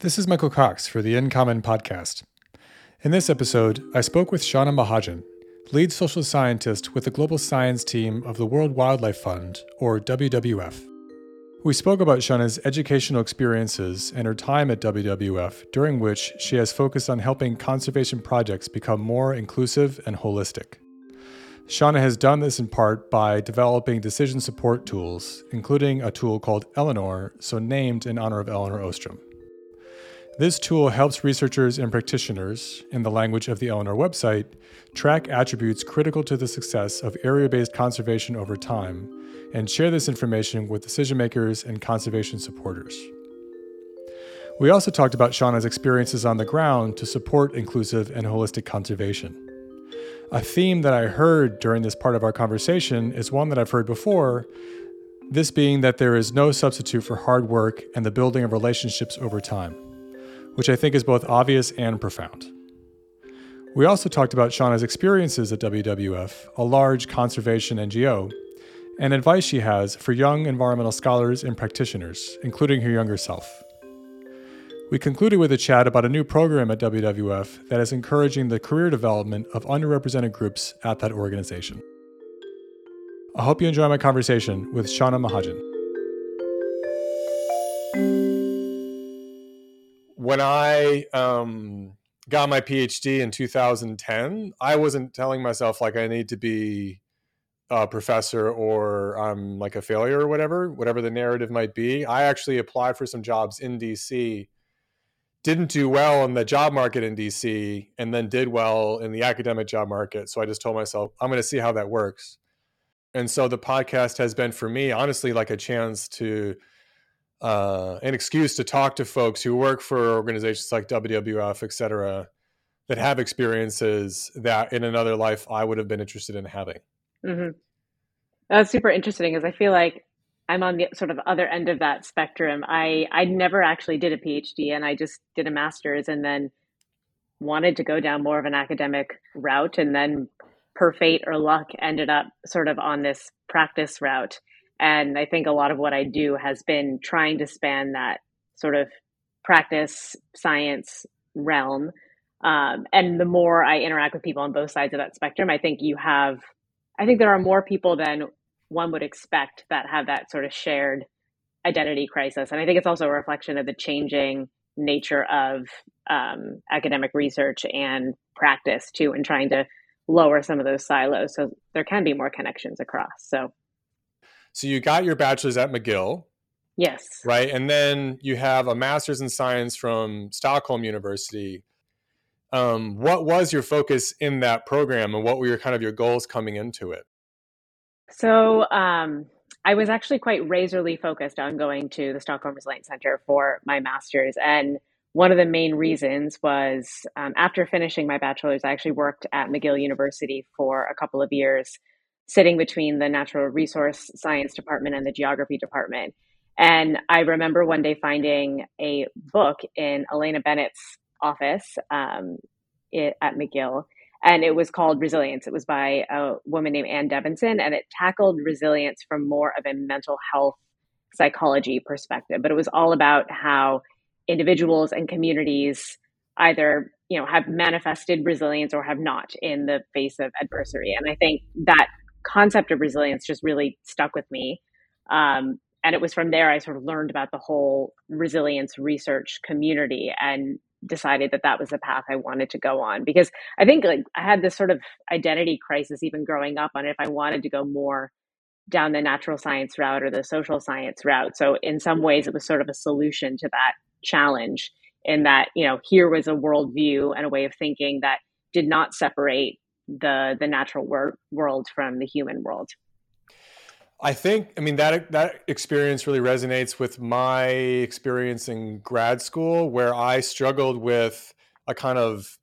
This is Michael Cox for the In Common podcast. In this episode, I spoke with Shauna Mahajan, lead social scientist with the global science team of the World Wildlife Fund, or WWF. We spoke about Shauna's educational experiences and her time at WWF, during which she has focused on helping conservation projects become more inclusive and holistic. Shauna has done this in part by developing decision support tools, including a tool called Elinor, so named in honor of Elinor Ostrom. This tool helps researchers and practitioners, in the language of the Elinor website, track attributes critical to the success of area based conservation over time and share this information with decision makers and conservation supporters. We also talked about Shauna's experiences on the ground to support inclusive and holistic conservation. A theme that I heard during this part of our conversation is one that I've heard before, this being that there is no substitute for hard work and the building of relationships over time which I think is both obvious and profound. We also talked about Shauna's experiences at WWF, a large conservation NGO, and advice she has for young environmental scholars and practitioners, including her younger self. We concluded with a chat about a new program at WWF that is encouraging the career development of underrepresented groups at that organization. I hope you enjoy my conversation with Shauna Mahajan. When I um, got my PhD in 2010, I wasn't telling myself like I need to be a professor or I'm like a failure or whatever, whatever the narrative might be. I actually applied for some jobs in DC, didn't do well in the job market in DC, and then did well in the academic job market. So I just told myself, I'm going to see how that works. And so the podcast has been for me, honestly, like a chance to uh, an excuse to talk to folks who work for organizations like WWF, et cetera, that have experiences that in another life I would have been interested in having. Mm-hmm. That's super interesting because I feel like I'm on the sort of other end of that spectrum. I I never actually did a PhD and I just did a master's and then wanted to go down more of an academic route and then per fate or luck ended up sort of on this practice route. And I think a lot of what I do has been trying to span that sort of practice science realm. Um, and the more I interact with people on both sides of that spectrum, I think you have, I think there are more people than one would expect that have that sort of shared identity crisis. And I think it's also a reflection of the changing nature of um, academic research and practice too, and trying to lower some of those silos so there can be more connections across. So so you got your bachelor's at McGill. Yes. Right. And then you have a master's in science from Stockholm University. Um, what was your focus in that program and what were your kind of your goals coming into it? So um, I was actually quite razorly focused on going to the Stockholm Resilience Center for my master's. And one of the main reasons was um, after finishing my bachelor's, I actually worked at McGill University for a couple of years sitting between the natural resource science department and the geography department. And I remember one day finding a book in Elena Bennett's office um, it, at McGill, and it was called Resilience. It was by a woman named Anne Deveson, and it tackled resilience from more of a mental health psychology perspective. But it was all about how individuals and communities either you know have manifested resilience or have not in the face of adversity and i think that concept of resilience just really stuck with me. Um, and it was from there I sort of learned about the whole resilience research community and decided that that was the path I wanted to go on because I think like I had this sort of identity crisis even growing up on if I wanted to go more down the natural science route or the social science route. So in some ways it was sort of a solution to that challenge in that, you know, here was a worldview and a way of thinking that did not separate the the natural wor- world from the human world. I think I mean that that experience really resonates with my experience in grad school where I struggled with a kind of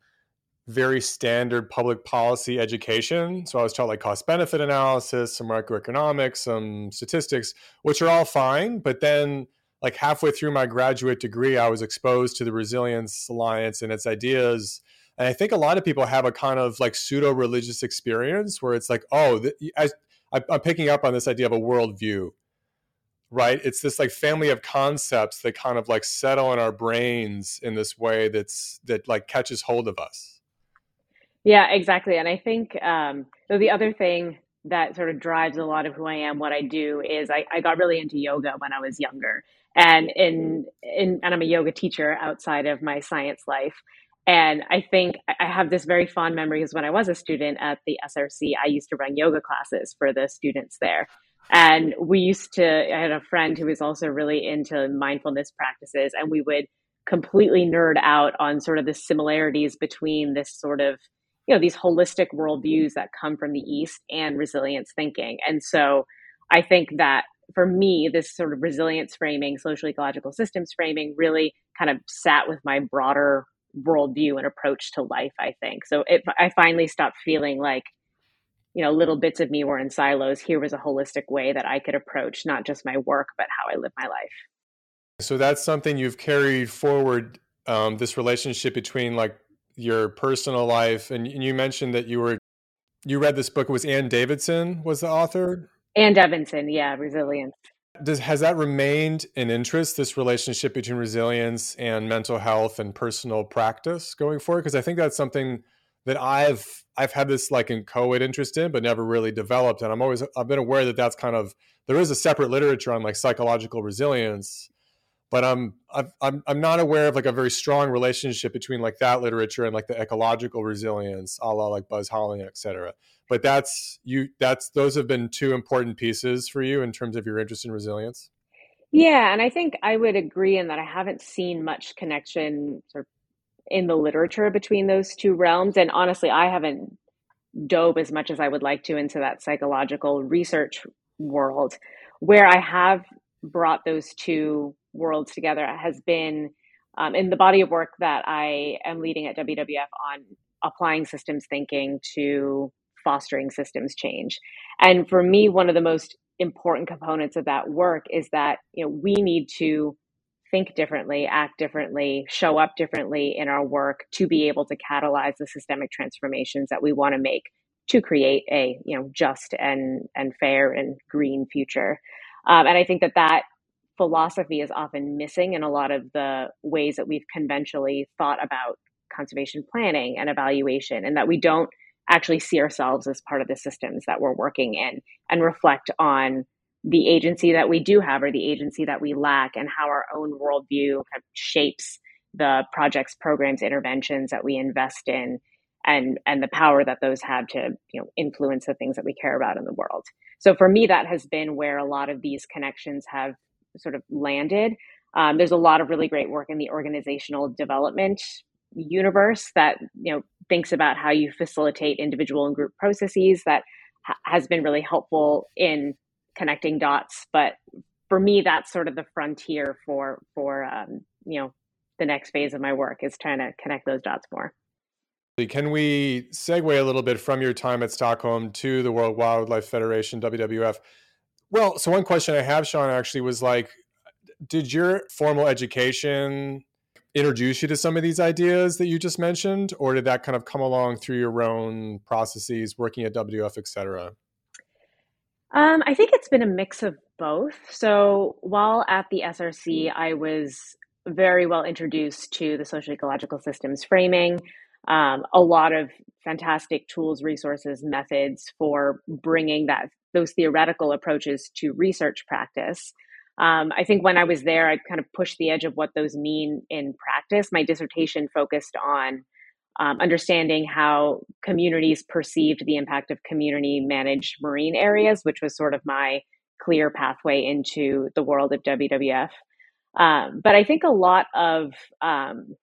very standard public policy education. So I was taught like cost benefit analysis, some microeconomics, some statistics, which are all fine, but then like halfway through my graduate degree I was exposed to the Resilience Alliance and its ideas and I think a lot of people have a kind of like pseudo religious experience where it's like, oh, I, I'm picking up on this idea of a worldview, right? It's this like family of concepts that kind of like settle in our brains in this way that's that like catches hold of us. Yeah, exactly. And I think um, so the other thing that sort of drives a lot of who I am, what I do, is I, I got really into yoga when I was younger, and in in and I'm a yoga teacher outside of my science life. And I think I have this very fond memory because when I was a student at the SRC, I used to run yoga classes for the students there. And we used to, I had a friend who was also really into mindfulness practices, and we would completely nerd out on sort of the similarities between this sort of, you know, these holistic worldviews that come from the East and resilience thinking. And so I think that for me, this sort of resilience framing, social ecological systems framing really kind of sat with my broader worldview and approach to life, I think. So it, I finally stopped feeling like, you know, little bits of me were in silos. Here was a holistic way that I could approach not just my work, but how I live my life. So that's something you've carried forward. Um, this relationship between like your personal life, and, and you mentioned that you were you read this book. It was Ann Davidson was the author. Ann Davidson, yeah, resilience. Does has that remained an interest? This relationship between resilience and mental health and personal practice going forward? Because I think that's something that I've I've had this like inchoate interest in, but never really developed. And I'm always I've been aware that that's kind of there is a separate literature on like psychological resilience, but I'm I'm I'm not aware of like a very strong relationship between like that literature and like the ecological resilience, a la like Buzz Holling, et cetera. But that's you that's those have been two important pieces for you in terms of your interest in resilience. Yeah, and I think I would agree in that I haven't seen much connection sort of in the literature between those two realms. And honestly, I haven't dove as much as I would like to into that psychological research world. Where I have brought those two worlds together has been um, in the body of work that I am leading at WWF on applying systems thinking to fostering systems change. And for me, one of the most important components of that work is that you know we need to think differently, act differently, show up differently in our work to be able to catalyze the systemic transformations that we want to make to create a you know just and and fair and green future. Um, and I think that that philosophy is often missing in a lot of the ways that we've conventionally thought about conservation planning and evaluation, and that we don't actually see ourselves as part of the systems that we're working in and reflect on the agency that we do have or the agency that we lack and how our own worldview kind of shapes the projects programs interventions that we invest in and and the power that those have to you know influence the things that we care about in the world. So for me that has been where a lot of these connections have sort of landed. Um, there's a lot of really great work in the organizational development universe that you know thinks about how you facilitate individual and group processes that ha- has been really helpful in connecting dots. But for me, that's sort of the frontier for for um, you know the next phase of my work is trying to connect those dots more. Can we segue a little bit from your time at Stockholm to the World Wildlife Federation, WWF? Well, so one question I have, Shauna, actually was like, did your formal education introduce you to some of these ideas that you just mentioned, or did that kind of come along through your own processes, working at WWF, et cetera? Um, I think it's been a mix of both. So while at the SRC, I was very well introduced to the social ecological systems framing, um, a lot of fantastic tools, resources, methods for bringing that those theoretical approaches to research practice. Um, I think when I was there, I kind of pushed the edge of what those mean in practice. My dissertation focused on um, understanding how communities perceived the impact of community managed marine areas, which was sort of my clear pathway into the world of WWF. Um, but I think a lot of um,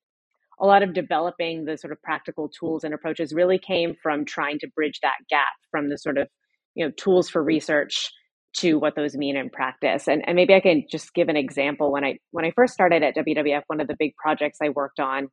a lot of developing the sort of practical tools and approaches really came from trying to bridge that gap from the sort of you know tools for research to what those mean in practice. And, and maybe I can just give an example. When I when I first started at WWF, one of the big projects I worked on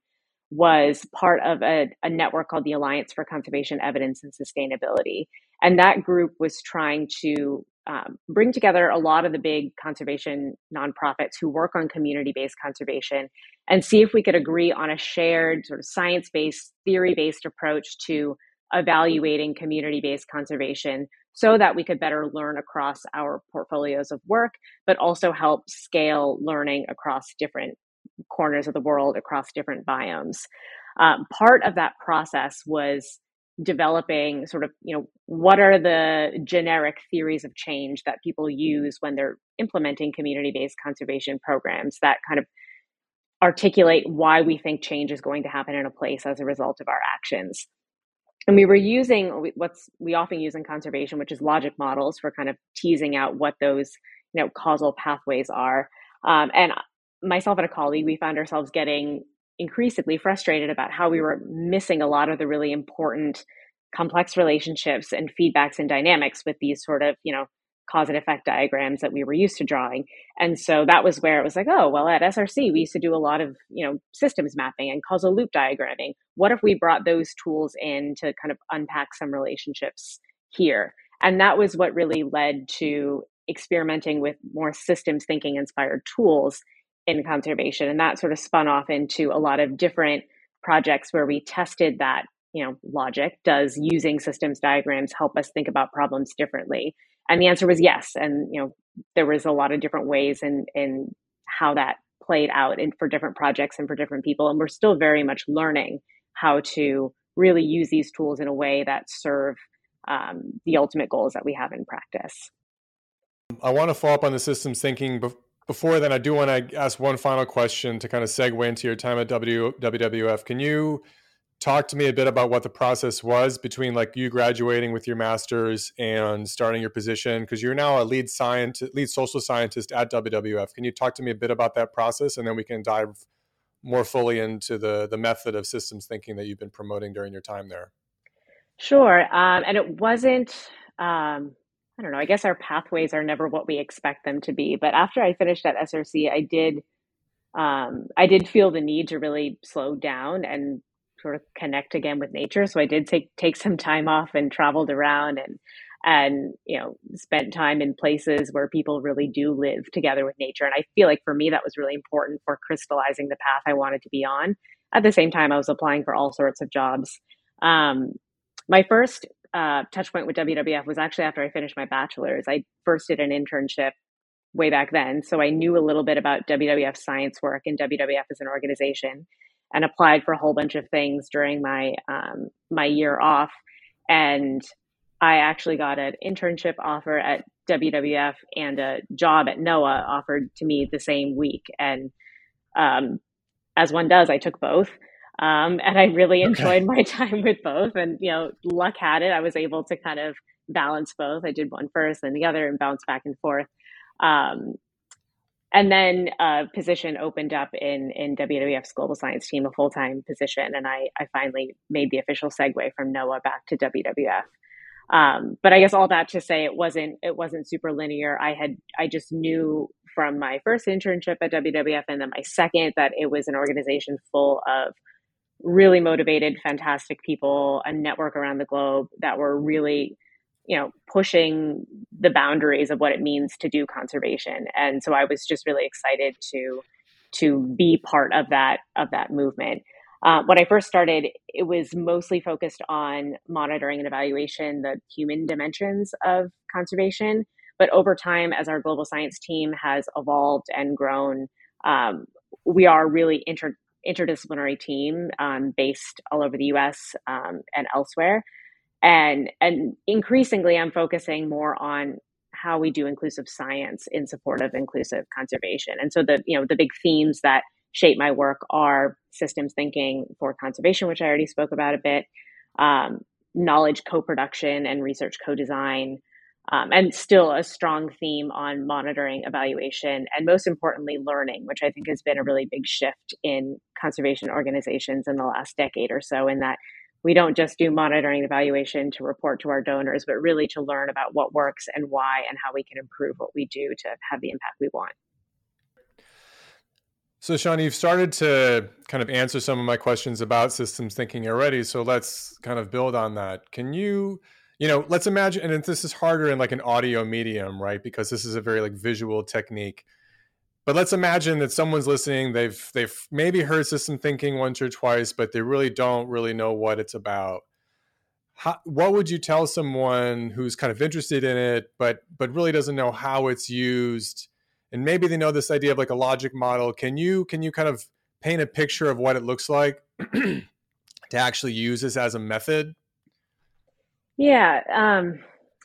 was part of a, a, network called the Alliance for Conservation Evidence and Sustainability. And that group was trying to um, bring together a lot of the big conservation nonprofits who work on community based conservation and see if we could agree on a shared, sort of science based, theory based approach to evaluating community based conservation so that we could better learn across our portfolios of work, but also help scale learning across different corners of the world, across different biomes. Um, part of that process was developing sort of you know what are the generic theories of change that people use when they're implementing community-based conservation programs that kind of articulate why we think change is going to happen in a place as a result of our actions and we were using what's we often use in conservation which is logic models for kind of teasing out what those you know causal pathways are. Um, and myself and a colleague we found ourselves getting increasingly frustrated about how we were missing a lot of the really important complex relationships and feedbacks and dynamics with these sort of you know cause and effect diagrams that we were used to drawing and so that was where it was like oh well at src we used to do a lot of you know systems mapping and causal loop diagramming what if we brought those tools in to kind of unpack some relationships here and that was what really led to experimenting with more systems thinking inspired tools in conservation. And that sort of spun off into a lot of different projects where we tested that, you know, logic. Does using systems diagrams help us think about problems differently? And the answer was yes. And, you know, there was a lot of different ways in, in how that played out in, for different projects and for different people. And we're still very much learning how to really use these tools in a way that serve um, the ultimate goals that we have in practice. I want to follow up on the systems thinking before then, I do want to ask one final question to kind of segue into your time at WWF. Can you talk to me a bit about what the process was between like you graduating with your master's and starting your position? Because you're now a lead scientist, lead social scientist at WWF. Can you talk to me a bit about that process, and then we can dive more fully into the the method of systems thinking that you've been promoting during your time there? Sure, um, and it wasn't. Um, I don't know, I guess our pathways are never what we expect them to be. But after I finished at SRC, I did um, I did feel the need to really slow down and sort of connect again with nature. So I did take take some time off and traveled around and and you know spent time in places where people really do live together with nature. And I feel like for me that was really important for crystallizing the path I wanted to be on. At the same time, I was applying for all sorts of jobs. Um, my first uh, touch point with WWF was actually after I finished my bachelor's. I first did an internship way back then. So I knew a little bit about WWF science work and WWF as an organization and applied for a whole bunch of things during my um, my year off. And I actually got an internship offer at WWF and a job at NOAA offered to me the same week. And um, as one does, I took both. Um, and I really enjoyed okay. my time with both. And, you know, luck had it. I was able to kind of balance both. I did one first and the other and bounce back and forth. Um, and then a position opened up in, in WWF's global science team, a full time position. And I, I finally made the official segue from NOAA back to WWF. Um, but I guess all that to say it wasn't it wasn't super linear. I had I just knew from my first internship at WWF and then my second that it was an organization full of really motivated, fantastic people, a network around the globe that were really, you know, pushing the boundaries of what it means to do conservation. And so I was just really excited to to be part of that of that movement. Uh, when I first started, it was mostly focused on monitoring and evaluation the human dimensions of conservation. But over time, as our global science team has evolved and grown, um, we are really inter- interdisciplinary team um, based all over the U.S. Um, and elsewhere, and and increasingly, I'm focusing more on how we do inclusive science in support of inclusive conservation. And so the you know the big themes that shape my work are systems thinking for conservation, which I already spoke about a bit, um, knowledge co-production and research co-design, um, and still a strong theme on monitoring, evaluation, and most importantly, learning, which I think has been a really big shift in conservation organizations in the last decade or so, in that we don't just do monitoring and evaluation to report to our donors, but really to learn about what works and why and how we can improve what we do to have the impact we want. So, Shauna, you've started to kind of answer some of my questions about systems thinking already. So, let's kind of build on that. Can you you know let's imagine and this is harder in like an audio medium right because this is a very like visual technique but let's imagine that someone's listening they've they've maybe heard system thinking once or twice but they really don't really know what it's about how, what would you tell someone who's kind of interested in it, but but really doesn't know how it's used, and maybe they know this idea of like a logic model? Can you can you kind of paint a picture of what it looks like to actually use this as a method? Yeah, um,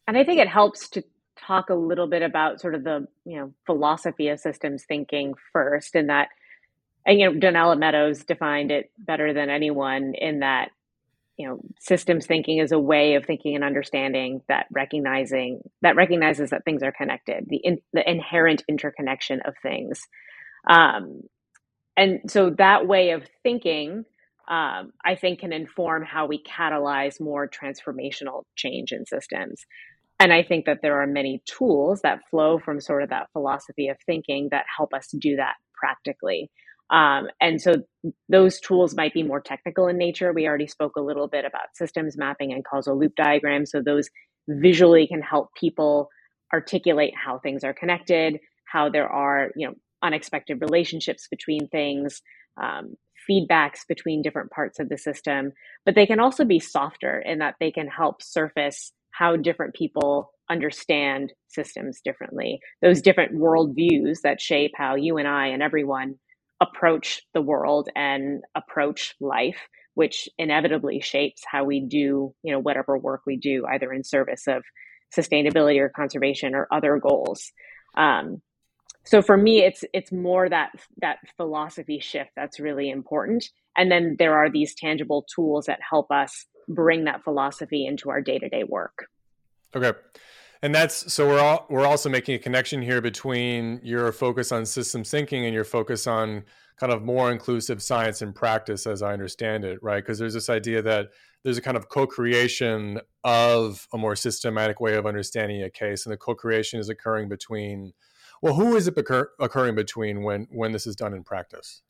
and I think it helps to talk a little bit about sort of the you know philosophy of systems thinking first, and that and you know Donella Meadows defined it better than anyone in that you know systems thinking is a way of thinking and understanding that recognizing that recognizes that things are connected the in, the inherent interconnection of things. Um, and so that way of thinking um, i think can inform how we catalyze more transformational change in systems and i think that there are many tools that flow from sort of that philosophy of thinking that help us do that practically um, and so those tools might be more technical in nature. We already spoke a little bit about systems mapping and causal loop diagrams. So those visually can help people articulate how things are connected, how there are, you know, unexpected relationships between things, um, feedbacks between different parts of the system. But they can also be softer in that they can help surface how different people understand systems differently. Those different worldviews that shape how you and I and everyone approach the world and approach life which inevitably shapes how we do you know whatever work we do either in service of sustainability or conservation or other goals um, so for me it's it's more that that philosophy shift that's really important and then there are these tangible tools that help us bring that philosophy into our day-to-day work. Okay. And that's so we're all we're also making a connection here between your focus on systems thinking and your focus on kind of more inclusive science and practice as i understand it right? Because there's this idea that there's a kind of co-creation of a more systematic way of understanding a case and the co-creation is occurring between well who is it occur- occurring between when when this is done in practice?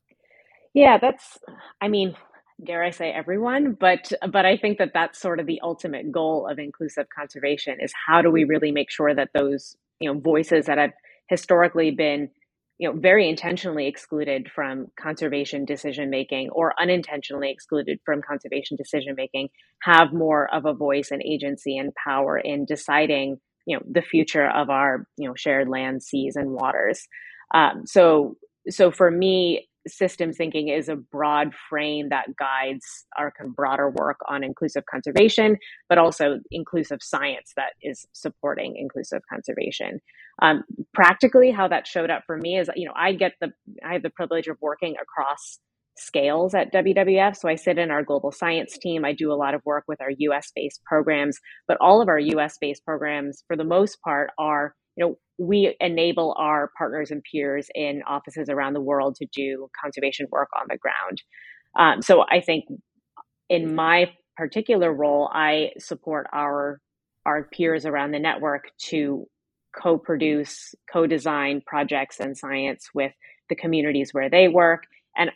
Yeah that's i mean dare I say everyone, but but I think that that's sort of the ultimate goal of inclusive conservation is how do we really make sure that those you know voices that have historically been you know very intentionally excluded from conservation decision making or unintentionally excluded from conservation decision making have more of a voice and agency and power in deciding you know the future of our you know shared land seas and waters. Um, so so for me systems thinking is a broad frame that guides our kind of broader work on inclusive conservation, but also inclusive science that is supporting inclusive conservation. Um, practically, how that showed up for me is, you know, I get the I have the privilege of working across scales at WWF. So I sit in our global science team. I do a lot of work with our US based programs, but all of our US based programs, for the most part, are you know we enable our partners and peers in offices around the world to do conservation work on the ground. Um, so I think in my particular role, I support our our peers around the network to co-produce, co-design projects and science with the communities where they work, and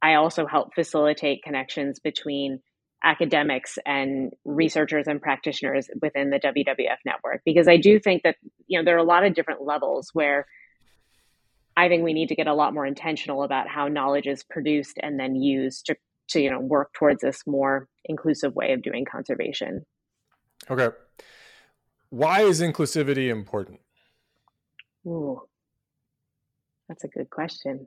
I also help facilitate connections between academics and mm-hmm. researchers and practitioners within the WWF network because I do mm-hmm. think that you know there are a lot of different levels where I think we need to get a lot more intentional about how knowledge is produced and then used to to you know work towards this more inclusive way of doing conservation. Okay. Why is inclusivity important? Ooh. That's a good question.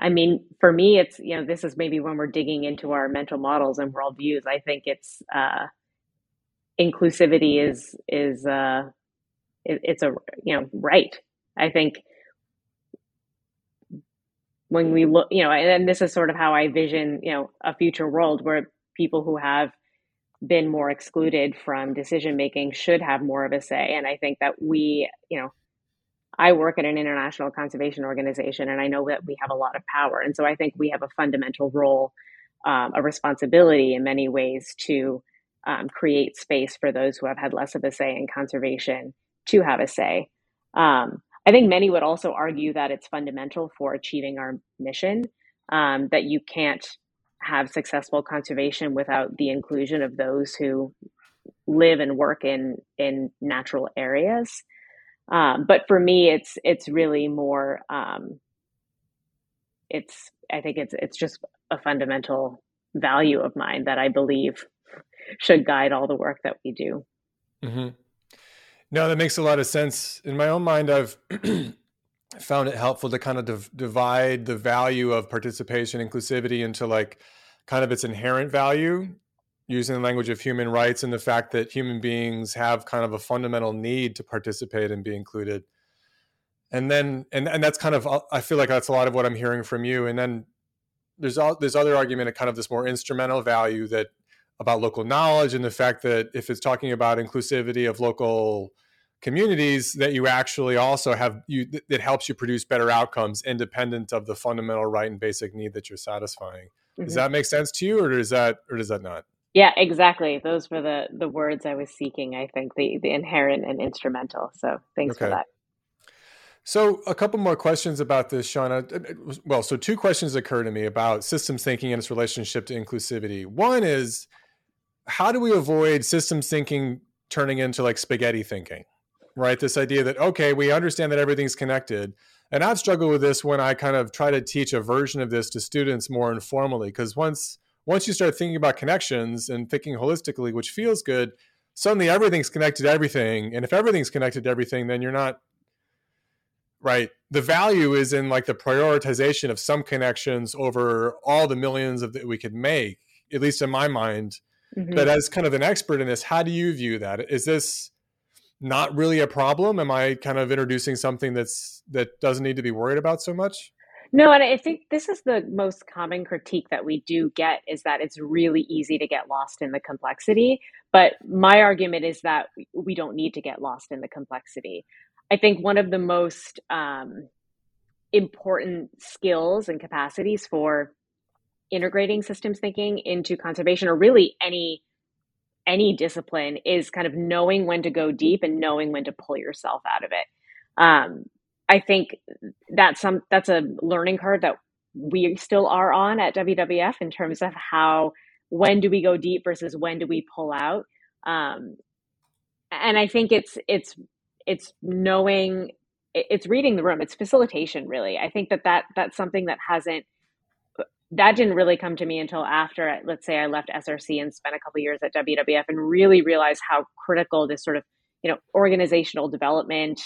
I mean, for me, it's, you know, this is maybe when we're digging into our mental models and worldviews. I think it's uh, inclusivity is, is, uh, it, it's a, you know, right. I think when we look, you know, and this is sort of how I vision, you know, a future world where people who have been more excluded from decision making should have more of a say. And I think that we, you know, I work at an international conservation organization and I know that we have a lot of power. And so I think we have a fundamental role, um, a responsibility in many ways to um, create space for those who have had less of a say in conservation to have a say. Um, I think many would also argue that it's fundamental for achieving our mission, um, that you can't have successful conservation without the inclusion of those who live and work in in natural areas. Um, but for me, it's it's really more. Um, it's I think it's it's just a fundamental value of mine that I believe should guide all the work that we do. Mm-hmm. No, that makes a lot of sense. In my own mind, I've found it helpful to kind of div- divide the value of participation inclusivity into like kind of its inherent value using the language of human rights and the fact that human beings have kind of a fundamental need to participate and be included. And then and and that's kind of i feel like that's a lot of what i'm hearing from you. And then there's all there's other argument of kind of this more instrumental value that about local knowledge and the fact that if it's talking about inclusivity of local communities that you actually also have you that helps you produce better outcomes independent of the fundamental right and basic need that you're satisfying. Mm-hmm. does that make sense to you or does that or does that not yeah exactly those were the the words i was seeking i think the the inherent and instrumental so thanks okay. for that so a couple more questions about this shauna uh, well so two questions occur to me about systems thinking and its relationship to inclusivity one is how do we avoid systems thinking turning into like spaghetti thinking right? This idea that, okay, we understand that everything's connected. And I've struggled with this when I kind of try to teach a version of this to students more informally, because once once you start thinking about connections and thinking holistically, which feels good, suddenly everything's connected to everything. And if everything's connected to everything, then you're not right. The value is in like the prioritization of some connections over all the millions of that we could make, at least in my mind. Mm-hmm. But as kind of an expert in this, how do you view that? Is this not really a problem? Am I kind of introducing something that's that doesn't need to be worried about so much? No, and I think this is the most common critique that we do get is that it's really easy to get lost in the complexity. But my argument is that we don't need to get lost in the complexity. I think one of the most um, important skills and capacities for integrating systems thinking into conservation, or really any any discipline is kind of knowing when to go deep and knowing when to pull yourself out of it. Um, I think that's some that's a learning curve that we still are on at WWF in terms of how when do we go deep versus when do we pull out. Um, and I think it's it's it's knowing it's reading the room it's facilitation really i think that that that's something that hasn't that didn't really come to me until after, let's say, I left SRC and spent a couple years at WWF and really realized how critical this sort of, you know, organizational development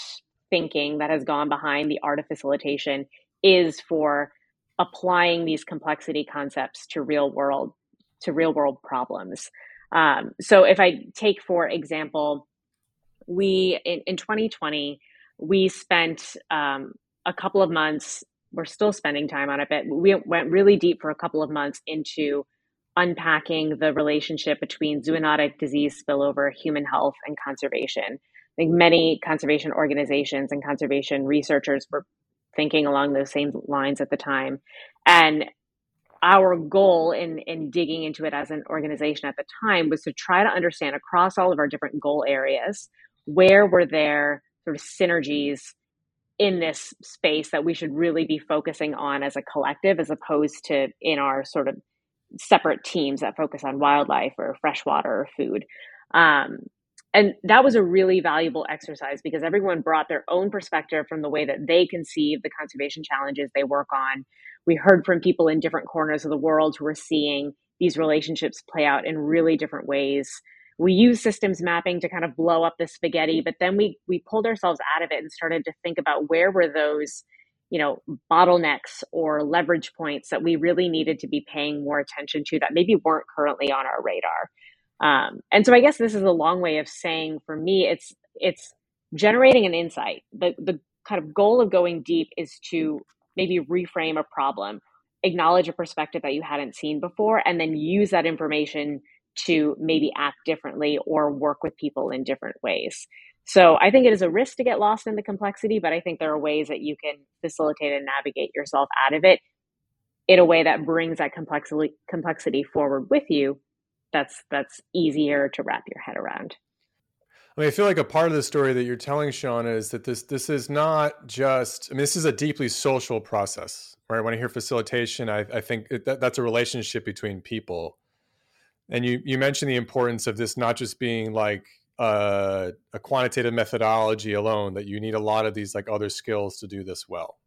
thinking that has gone behind the art of facilitation is for applying these complexity concepts to real world to real world problems. Um, so if I take, for example, we in, in 2020 we spent um, a couple of months we're still spending time on it, but we went really deep for a couple of months into unpacking the relationship between zoonotic disease spillover, human health, and conservation. I think many conservation organizations and conservation researchers were thinking along those same lines at the time. And our goal in, in digging into it as an organization at the time was to try to understand across all of our different goal areas where were there sort of synergies in this space that we should really be focusing on as a collective as opposed to in our sort of separate teams that focus on wildlife or freshwater or food. Um, and that was a really valuable exercise because everyone brought their own perspective from the way that they conceive the conservation challenges they work on. We heard from people in different corners of the world who are seeing these relationships play out in really different ways we use systems mapping to kind of blow up the spaghetti but then we we pulled ourselves out of it and started to think about where were those you know bottlenecks or leverage points that we really needed to be paying more attention to that maybe weren't currently on our radar um, and so i guess this is a long way of saying for me it's it's generating an insight the the kind of goal of going deep is to maybe reframe a problem acknowledge a perspective that you hadn't seen before and then use that information to maybe act differently or work with people in different ways. So I think it is a risk to get lost in the complexity, but I think there are ways that you can facilitate and navigate yourself out of it in a way that brings that complexity complexity forward with you. That's that's easier to wrap your head around. I mean, I feel like a part of the story that you're telling, Shauna, is that this this is not just. I mean, this is a deeply social process, right? When I hear facilitation, I, I think that, that's a relationship between people and you you mentioned the importance of this not just being like a, a quantitative methodology alone that you need a lot of these like other skills to do this well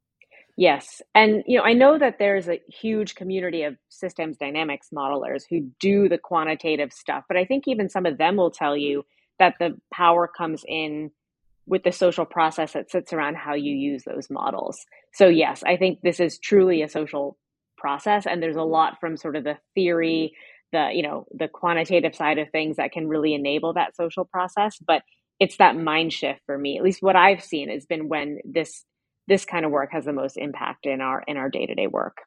Yes. And you know, I know that there's a huge community of systems dynamics modelers who do the quantitative stuff, but I think even some of them will tell you that the power comes in with the social process that sits around how you use those models. So yes, I think this is truly a social process and there's a lot from sort of the theory, the you know, the quantitative side of things that can really enable that social process, but it's that mind shift for me. At least what I've seen has been when this this kind of work has the most impact in our in our day-to-day work.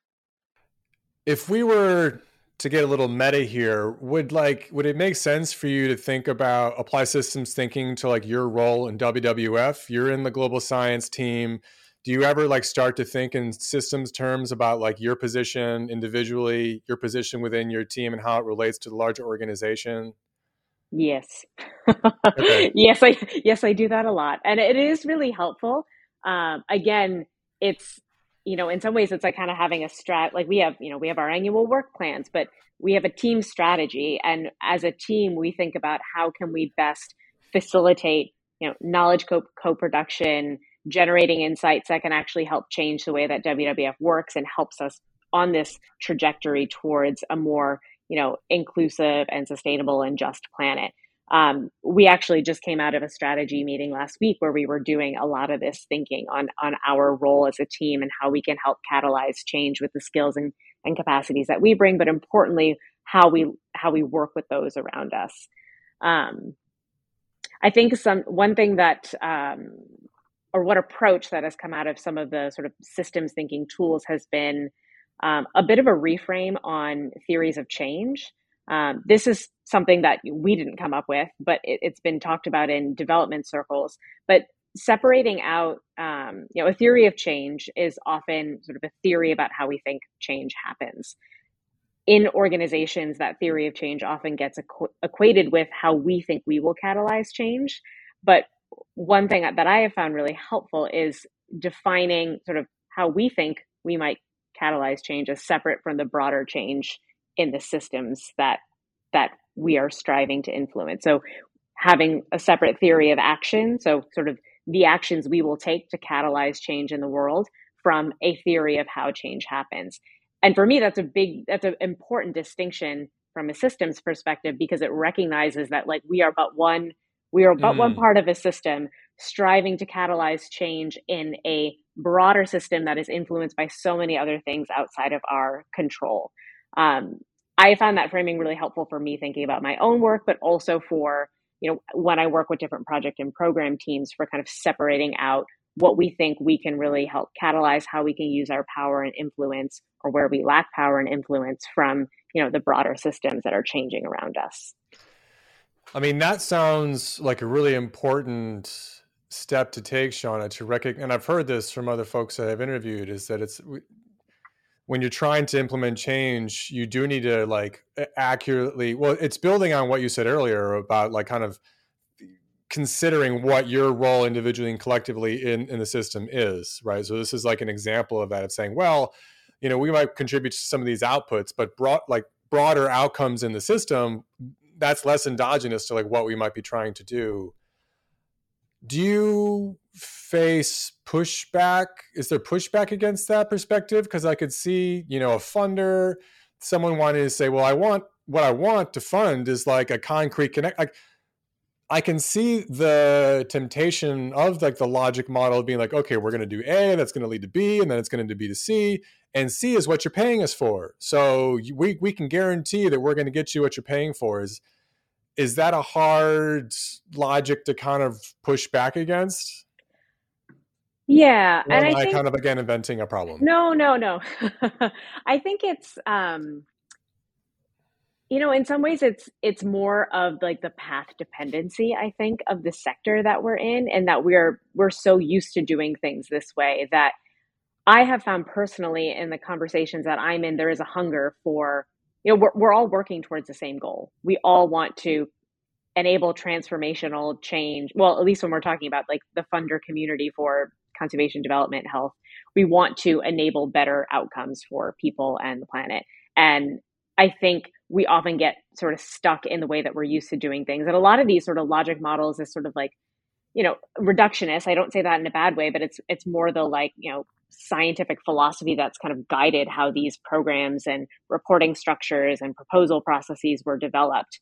If we were to get a little meta here would like would it make sense for you to think about apply systems thinking to like your role in wwf you're in the global science team. Do you ever like start to think in systems terms about like your position individually your position within your team and how it relates to the larger organization? Yes. Okay. yes i yes i do that a lot. And it is really helpful um, again, it's you know in some ways it's like kind of having a strat like we have you know we have our annual work plans but we have a team strategy. And as a team we think about how can we best facilitate you know knowledge co- co-production generating insights that can actually help change the way that wwf works and helps us on this trajectory towards a more you know inclusive and sustainable and just planet um, we actually just came out of a strategy meeting last week where we were doing a lot of this thinking on on our role as a team and how we can help catalyze change with the skills and, and capacities that we bring, but importantly, how we how we work with those around us. Um, I think some one thing that um, or what approach that has come out of some of the sort of systems thinking tools has been um, a bit of a reframe on theories of change. Um, this is something that we didn't come up with, but it, has been talked about in development circles. But separating out, um, you know, a theory of change is often sort of a theory about how we think change happens. In organizations, that theory of change often gets equ- equated with how we think we will catalyze change. But one thing that I have found really helpful is defining sort of how we think we might catalyze change as separate from the broader change in the systems that that we are striving to influence. So having a separate theory of action, so sort of the actions we will take to catalyze change in the world from a theory of how change happens. And for me that's a big that's an important distinction from a systems perspective because it recognizes that like we are but one we are but mm. one part of a system striving to catalyze change in a broader system that is influenced by so many other things outside of our control. Um, I found that framing really helpful for me thinking about my own work, but also for, you know, when I work with different project and program teams for kind of separating out what we think we can really help catalyze, how we can use our power and influence, or where we lack power and influence from, you know, the broader systems that are changing around us. I mean, that sounds like a really important step to take, Shauna, to recognize, and I've heard this from other folks that I've interviewed, is that it's when you're trying to implement change, you do need to like accurately. Well, it's building on what you said earlier about like kind of considering what your role individually and collectively in, in the system is, right? So this is like an example of that of saying, well, you know, we might contribute to some of these outputs, but broad like broader outcomes in the system, that's less endogenous to like what we might be trying to do. Do you face pushback? Is there pushback against that perspective? Because I could see, you know, a funder, someone wanting to say, well, I want what I want to fund is like a concrete connect. Like, I can see the temptation of like the logic model of being like, okay, we're going to do A, that's going to lead to B, and then it's going to be to C, and C is what you're paying us for. So we we can guarantee that we're going to get you what you're paying for. Is is that a hard logic to kind of push back against? Yeah, or and I, I think, kind of again inventing a problem. No, no, no. I think it's um you know, in some ways it's it's more of like the path dependency, I think, of the sector that we're in and that we're we're so used to doing things this way that I have found personally in the conversations that I'm in, there is a hunger for, you know, we're, we're all working towards the same goal. We all want to enable transformational change. Well, at least when we're talking about like the funder community for conservation development health we want to enable better outcomes for people and the planet and i think we often get sort of stuck in the way that we're used to doing things and a lot of these sort of logic models is sort of like you know reductionist i don't say that in a bad way but it's it's more the like you know scientific philosophy that's kind of guided how these programs and reporting structures and proposal processes were developed.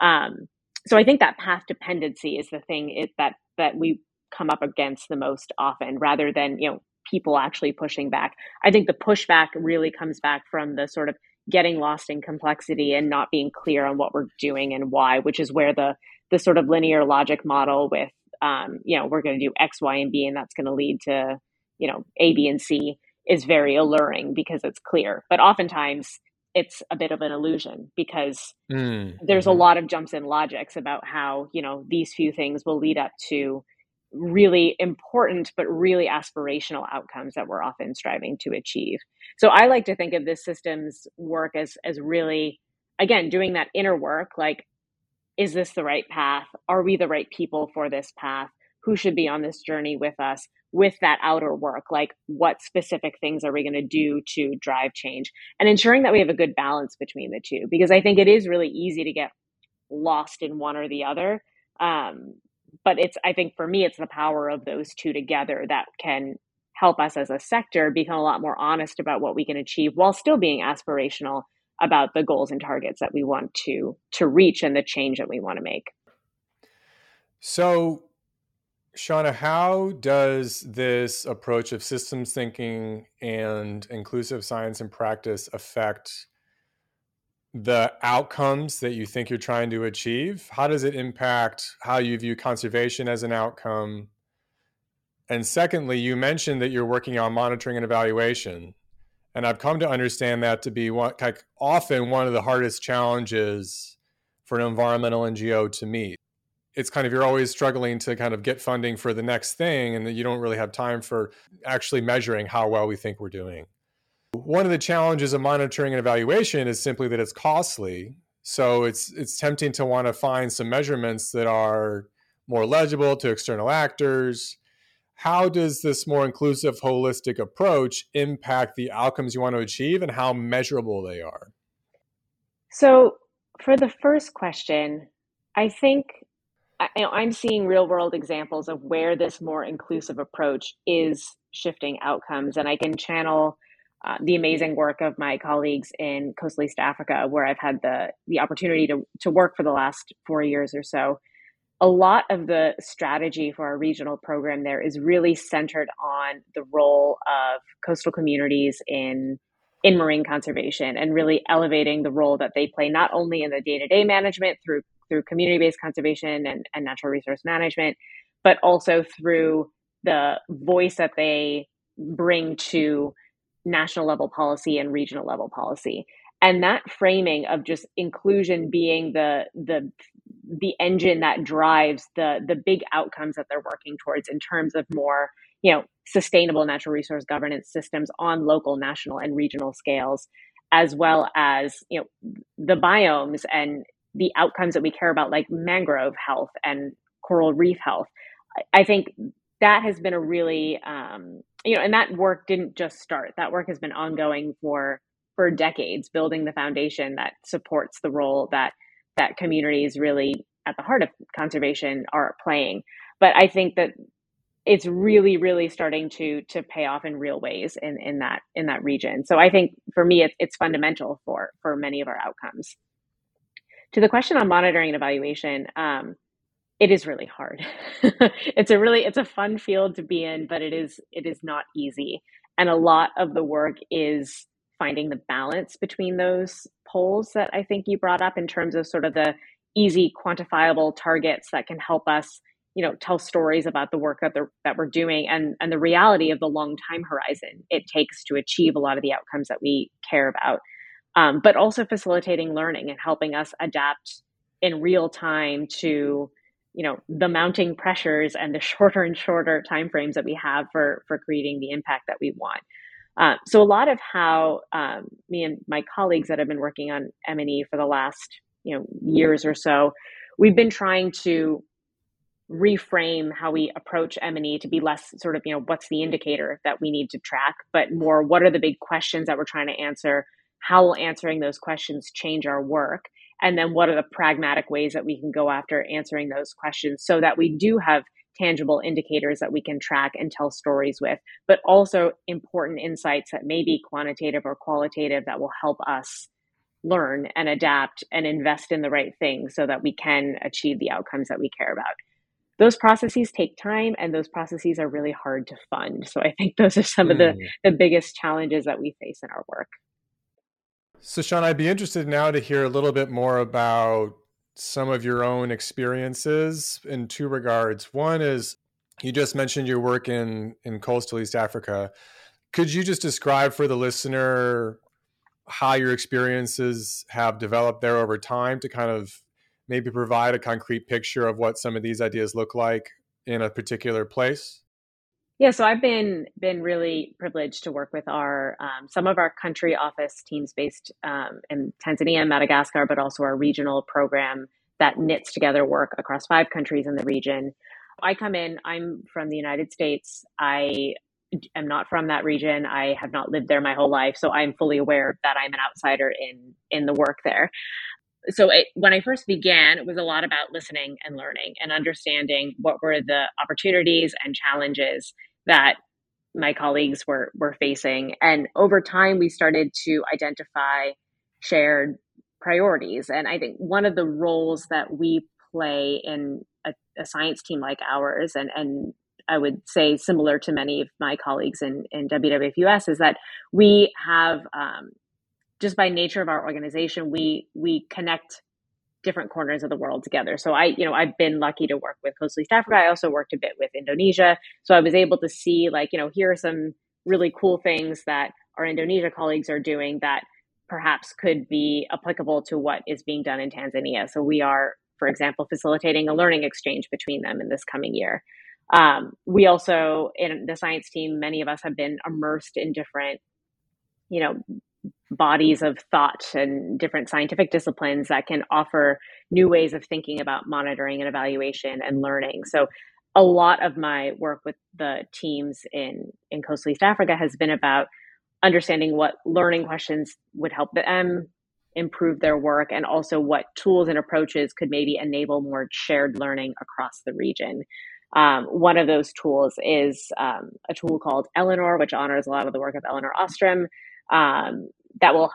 Um, so I think that path dependency is the thing it, that that we come up against the most often, rather than you know people actually pushing back. I think the pushback really comes back from the sort of getting lost in complexity and not being clear on what we're doing and why, which is where the the sort of linear logic model with um, you know we're going to do X, Y, and B, and that's going to lead to you know A, B, and C is very alluring because it's clear. But oftentimes it's a bit of an illusion because mm, there's mm-hmm. a lot of jumps in logics about how you know these few things will lead up to really important but really aspirational outcomes that we're often striving to achieve so i like to think of this systems work as as really again doing that inner work like is this the right path are we the right people for this path who should be on this journey with us with that outer work like what specific things are we going to do to drive change and ensuring that we have a good balance between the two because i think it is really easy to get lost in one or the other um, but it's i think for me it's the power of those two together that can help us as a sector become a lot more honest about what we can achieve while still being aspirational about the goals and targets that we want to to reach and the change that we want to make. So shauna how does this approach of systems thinking and inclusive science and practice affect the outcomes that you think you're trying to achieve? How does it impact how you view conservation as an outcome? And secondly, you mentioned that you're working on monitoring and evaluation. And I've come to understand that to be one, like often one of the hardest challenges for an environmental NGO to meet. It's kind of you're always struggling to kind of get funding for the next thing, and you don't really have time for actually measuring how well we think we're doing. One of the challenges of monitoring and evaluation is simply that it's costly. So it's it's tempting to want to find some measurements that are more legible to external actors. How does this more inclusive, holistic approach impact the outcomes you want to achieve and how measurable they are? So, for the first question, I think know, I'm seeing real world examples of where this more inclusive approach is shifting outcomes, and I can channel uh, the amazing work of my colleagues in coastal East Africa, where I've had the the opportunity to to work for the last four years or so. A lot of the strategy for our regional program there is really centered on the role of coastal communities in in marine conservation and really elevating the role that they play not only in the day-to-day management through through community-based conservation and, and natural resource management, but also through the voice that they bring to national level policy and regional level policy. And that framing of just inclusion being the the the engine that drives the the big outcomes that they're working towards in terms of more you know sustainable natural resource governance systems on local national and regional scales as well as you know the biomes and the outcomes that we care about like mangrove health and coral reef health. I think that has been a really um, you know and that work didn't just start. That work has been ongoing for for decades building the foundation that supports the role that that communities really at the heart of conservation are playing. But i think that it's really really starting to to pay off in real ways in in that in that region. So i think for me it's, it's fundamental for for many of our outcomes to the question on monitoring and evaluation um, it is really hard. it's a really it's a fun field to be in, but it is it is not easy. And a lot of the work is finding the balance between those poles that I think you brought up in terms of sort of the easy quantifiable targets that can help us you know tell stories about the work that that we're doing and and the reality of the long time horizon it takes to achieve a lot of the outcomes that we care about um, but also facilitating learning and helping us adapt in real time to you know the mounting pressures and the shorter and shorter timeframes that we have for for creating the impact that we want. Uh, so a lot of how um, me and my colleagues that have been working on m&e for the last you know years or so we've been trying to reframe how we approach m&e to be less sort of you know what's the indicator that we need to track but more what are the big questions that we're trying to answer how will answering those questions change our work and then what are the pragmatic ways that we can go after answering those questions so that we do have tangible indicators that we can track and tell stories with, but also important insights that may be quantitative or qualitative that will help us learn and adapt and invest in the right things so that we can achieve the outcomes that we care about. Those processes take time and those processes are really hard to fund. So I think those are some mm. of the, hmm. the biggest challenges that we face in our work. So, Shauna, I'd be interested now to hear a little bit more about some of your own experiences in two regards. One is you just mentioned your work in in coastal East Africa. Could you just describe for the listener how your experiences have developed there over time to kind of maybe provide a concrete picture of what some of these ideas look like in a particular place? Yeah, so I've been been really privileged to work with our um, some of our country office teams based um, in Tanzania and Madagascar, but also our regional program that knits together work across five countries in the region. I come in. I'm from the United States. I am not from that region. I have not lived there my whole life, so I'm fully aware that I'm an outsider in in the work there so it, when I first began, it was a lot about listening and learning and understanding what were the opportunities and challenges that my colleagues were were facing. And over time, we started to identify shared priorities. And I think one of the roles that we play in a, a science team like ours, and and I would say similar to many of my colleagues in in WWF US, is that we have um, just by nature of our organization, we we connect different corners of the world together. So I, you know, I've been lucky to work with Coastal East Africa. I also worked a bit with Indonesia. So I was able to see like, you know, here are some really cool things that our Indonesia colleagues are doing that perhaps could be applicable to what is being done in Tanzania. So we are, for example, facilitating a learning exchange between them in this coming year. Um, we also, in the science team, many of us have been immersed in different, you know, bodies of thought and different scientific disciplines that can offer new ways of thinking about monitoring and evaluation and learning. So a lot of my work with the teams in in coastal East Africa has been about understanding what learning questions would help them improve their work and also what tools and approaches could maybe enable more shared learning across the region. Um, one of those tools is um, a tool called Elinor, which honors a lot of the work of Elinor Ostrom, um, that will,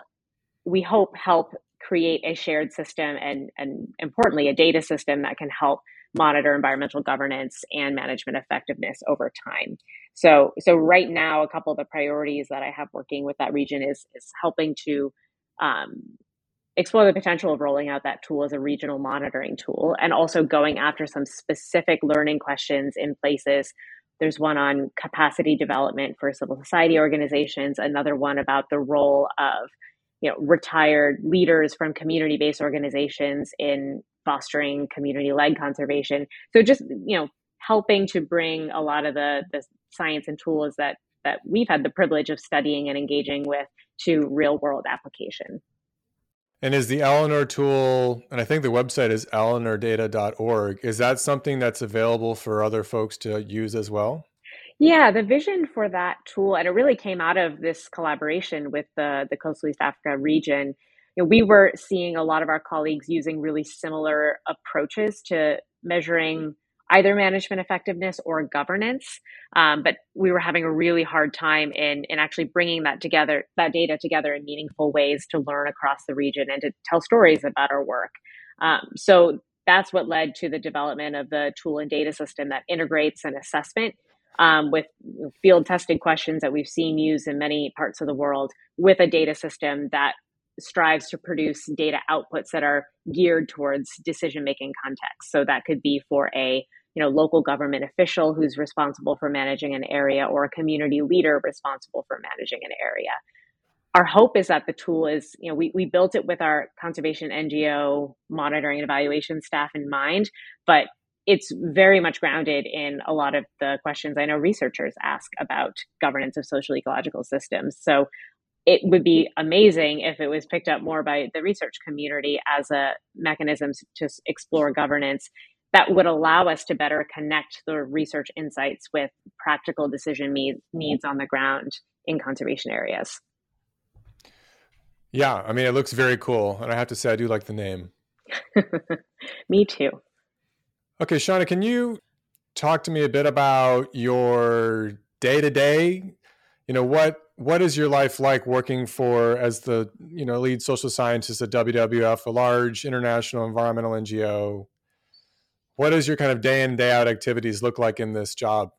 we hope, help create a shared system and, and importantly, a data system that can help monitor environmental governance and management effectiveness over time. So, so right now, a couple of the priorities that I have working with that region is is helping to um, explore the potential of rolling out that tool as a regional monitoring tool, and also going after some specific learning questions in places there's one on capacity development for civil society organizations, another one about the role of you know retired leaders from community-based organizations in fostering community-led conservation. So just you know helping to bring a lot of the the science and tools that that we've had the privilege of studying and engaging with to real world application. And is the Elinor tool, and I think the website is elinordata.org, is that something that's available for other folks to use as well? Yeah, the vision for that tool, and it really came out of this collaboration with the, the Coastal East Africa region. You know, we were seeing a lot of our colleagues using really similar approaches to measuring either management effectiveness or governance. Um, but we were having a really hard time in, in actually bringing that together, that data together in meaningful ways to learn across the region and to tell stories about our work. Um, so that's what led to the development of the tool and data system that integrates an assessment um, with field tested questions that we've seen used in many parts of the world with a data system that strives to produce data outputs that are geared towards decision making context. So that could be for a you know local government official who's responsible for managing an area or a community leader responsible for managing an area. Our hope is that the tool is, you know, we, we built it with our conservation NGO monitoring and evaluation staff in mind, but it's very much grounded in a lot of the questions I know researchers ask about governance of social ecological systems. So it would be amazing if it was picked up more by the research community as a mechanism to explore governance that would allow us to better connect the research insights with practical decision needs on the ground in conservation areas. Yeah, I mean, it looks very cool. And I have to say, I do like the name. Me too. Okay, Shauna, can you talk to me a bit about your day to day? You know, what what is your life like working for as the you know lead social scientist at WWF, a large international environmental NGO? What does your kind of day in day out activities look like in this job?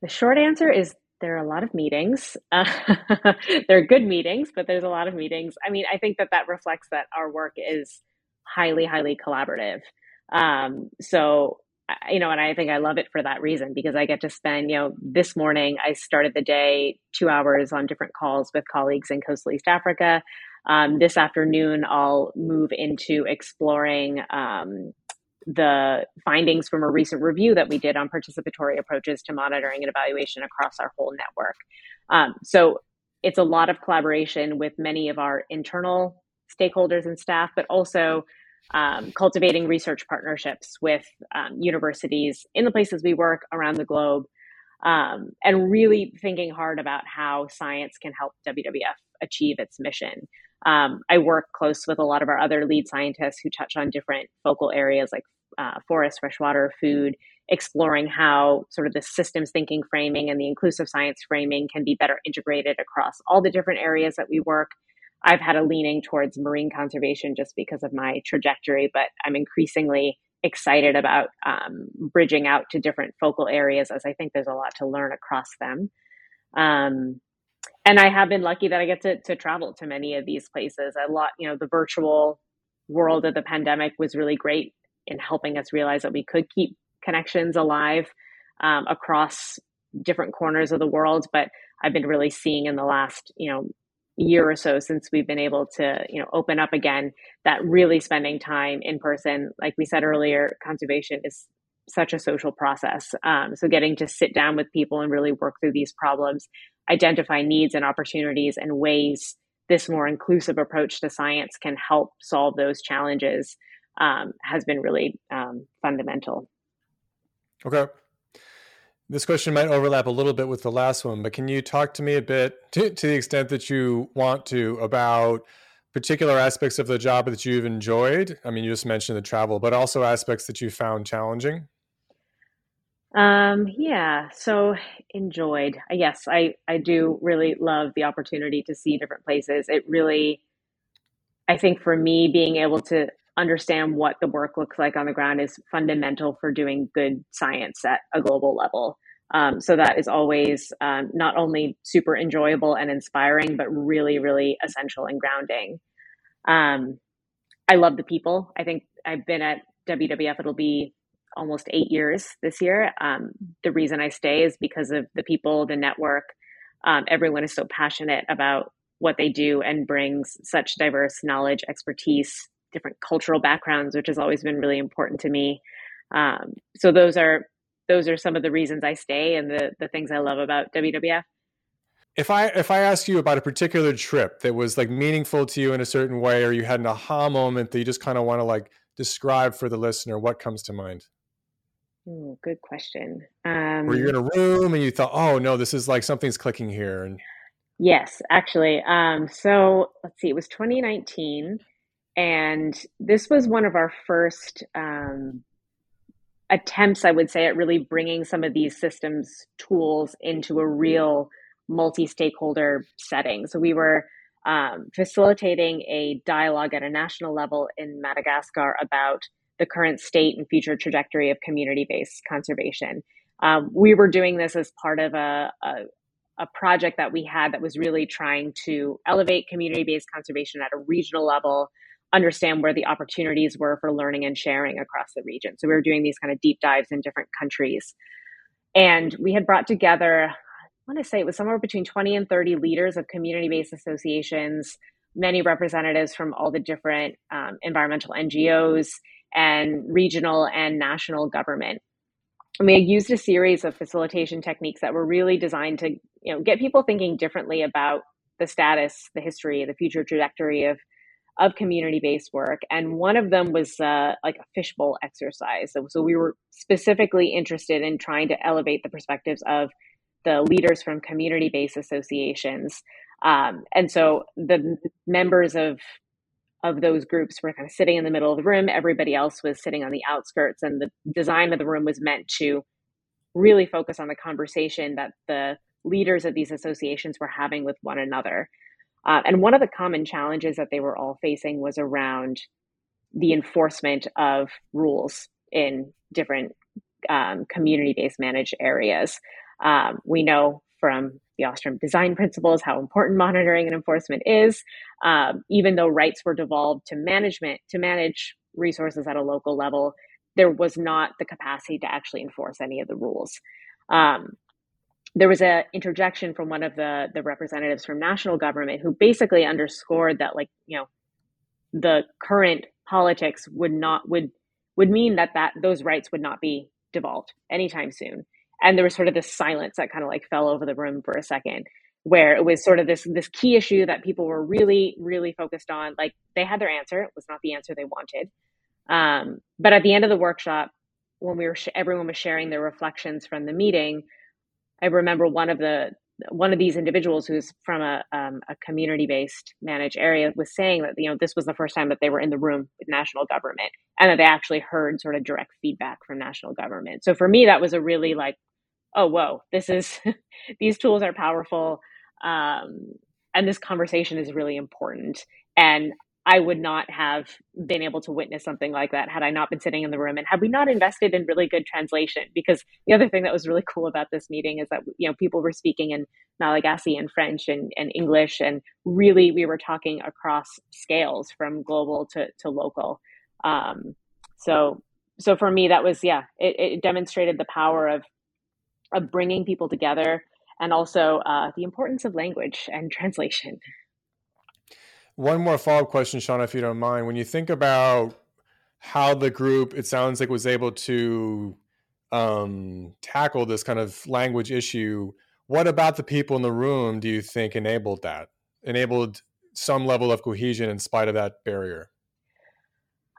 The short answer is there are a lot of meetings. Uh, they're good meetings, but there's a lot of meetings. I mean, I think that that reflects that our work is highly, highly collaborative. Um, so, you know, and I think I love it for that reason because I get to spend, you know, this morning I started the day two hours on different calls with colleagues in coastal East Africa. Um, this afternoon, I'll move into exploring um, the findings from a recent review that we did on participatory approaches to monitoring and evaluation across our whole network. Um, so it's a lot of collaboration with many of our internal stakeholders and staff, but also um, cultivating research partnerships with um, universities in the places we work around the globe, um, and really thinking hard about how science can help WWF achieve its mission. Um, I work close with a lot of our other lead scientists who touch on different focal areas like uh, forest, freshwater, food, exploring how sort of the systems thinking framing and the inclusive science framing can be better integrated across all the different areas that we work. I've had a leaning towards marine conservation just because of my trajectory, but I'm increasingly excited about um, bridging out to different focal areas as I think there's a lot to learn across them. Um, and I have been lucky that I get to, to travel to many of these places. A lot, you know, the virtual world of the pandemic was really great in helping us realize that we could keep connections alive um, across different corners of the world. But I've been really seeing in the last, you know, year or so since we've been able to, you know, open up again, that really spending time in person, like we said earlier, conservation is such a social process. Um, so getting to sit down with people and really work through these problems, identify needs and opportunities and ways this more inclusive approach to science can help solve those challenges um, has been really um, fundamental. Okay. This question might overlap a little bit with the last one, but can you talk to me a bit, to, to the extent that you want to, about particular aspects of the job that you've enjoyed? I mean, you just mentioned the travel, but also aspects that you found challenging. Um, yeah, so enjoyed. Yes, I I do really love the opportunity to see different places. It really I think for me being able to understand what the work looks like on the ground is fundamental for doing good science at a global level. Um, so that is always um, not only super enjoyable and inspiring, but really, really essential and grounding. Um, I love the people. I think I've been at WWF, it'll be almost eight years this year. Um, the reason I stay is because of the people, the network. Um, everyone is so passionate about what they do and brings such diverse knowledge, expertise, different cultural backgrounds, which has always been really important to me. Um, so those are those are some of the reasons I stay and the the things I love about WWF. If I if I ask you about a particular trip that was like meaningful to you in a certain way, or you had an aha moment that you just kind of want to like describe for the listener, what comes to mind? Ooh, good question. Um, Were you in a room and you thought, "Oh no, this is like something's clicking here"? And yes, actually. Um, so let's see. It was 2019, and this was one of our first um, attempts, I would say, at really bringing some of these systems tools into a real multi stakeholder setting. So we were um, facilitating a dialogue at a national level in Madagascar about the current state and future trajectory of community based conservation. Um, we were doing this as part of a, a, a project that we had that was really trying to elevate community based conservation at a regional level understand where the opportunities were for learning and sharing across the region. So we were doing these kind of deep dives in different countries. And we had brought together, I want to say it was somewhere between 20 and 30 leaders of community based associations, many representatives from all the different um, environmental NGOs and regional and national government. And we had used a series of facilitation techniques that were really designed to you know, get people thinking differently about the status, the history, the future trajectory of of community based work. And one of them was uh, like a fishbowl exercise. So, so we were specifically interested in trying to elevate the perspectives of the leaders from community based associations. Um, and so the members of of those groups were kind of sitting in the middle of the room. Everybody else was sitting on the outskirts, and the design of the room was meant to really focus on the conversation that the leaders of these associations were having with one another. Uh, and one of the common challenges that they were all facing was around the enforcement of rules in different um, community based managed areas. Um, we know from the Ostrom design principles how important monitoring and enforcement is. Um, even though rights were devolved to management to manage resources at a local level, there was not the capacity to actually enforce any of the rules. Um, there was an interjection from one of the the representatives from national government who basically underscored that like you know the current politics would not would would mean that that those rights would not be devolved anytime soon. And there was sort of this silence that kind of like fell over the room for a second where it was sort of this this key issue that people were really really focused on. Like they had their answer. It was not the answer they wanted. Um, but at the end of the workshop when we were sh- everyone was sharing their reflections from the meeting i remember one of the one of these individuals who's from a, um, a community based managed area was saying that you know this was the first time that they were in the room with national government and that they actually heard sort of direct feedback from national government. So for me that was a really like oh whoa this is these tools are powerful um, and this conversation is really important. And i would not have been able to witness something like that had i not been sitting in the room and had we not invested in really good translation because the other thing that was really cool about this meeting is that you know people were speaking in malagasy and french and, and english and really we were talking across scales from global to, to local um, so so for me that was yeah it, it demonstrated the power of of bringing people together and also uh, the importance of language and translation. One more follow up question, Shauna, if you don't mind. When you think about how the group, it sounds like, was able to um, tackle this kind of language issue, what about the people in the room do you think enabled that? Enabled some level of cohesion in spite of that barrier?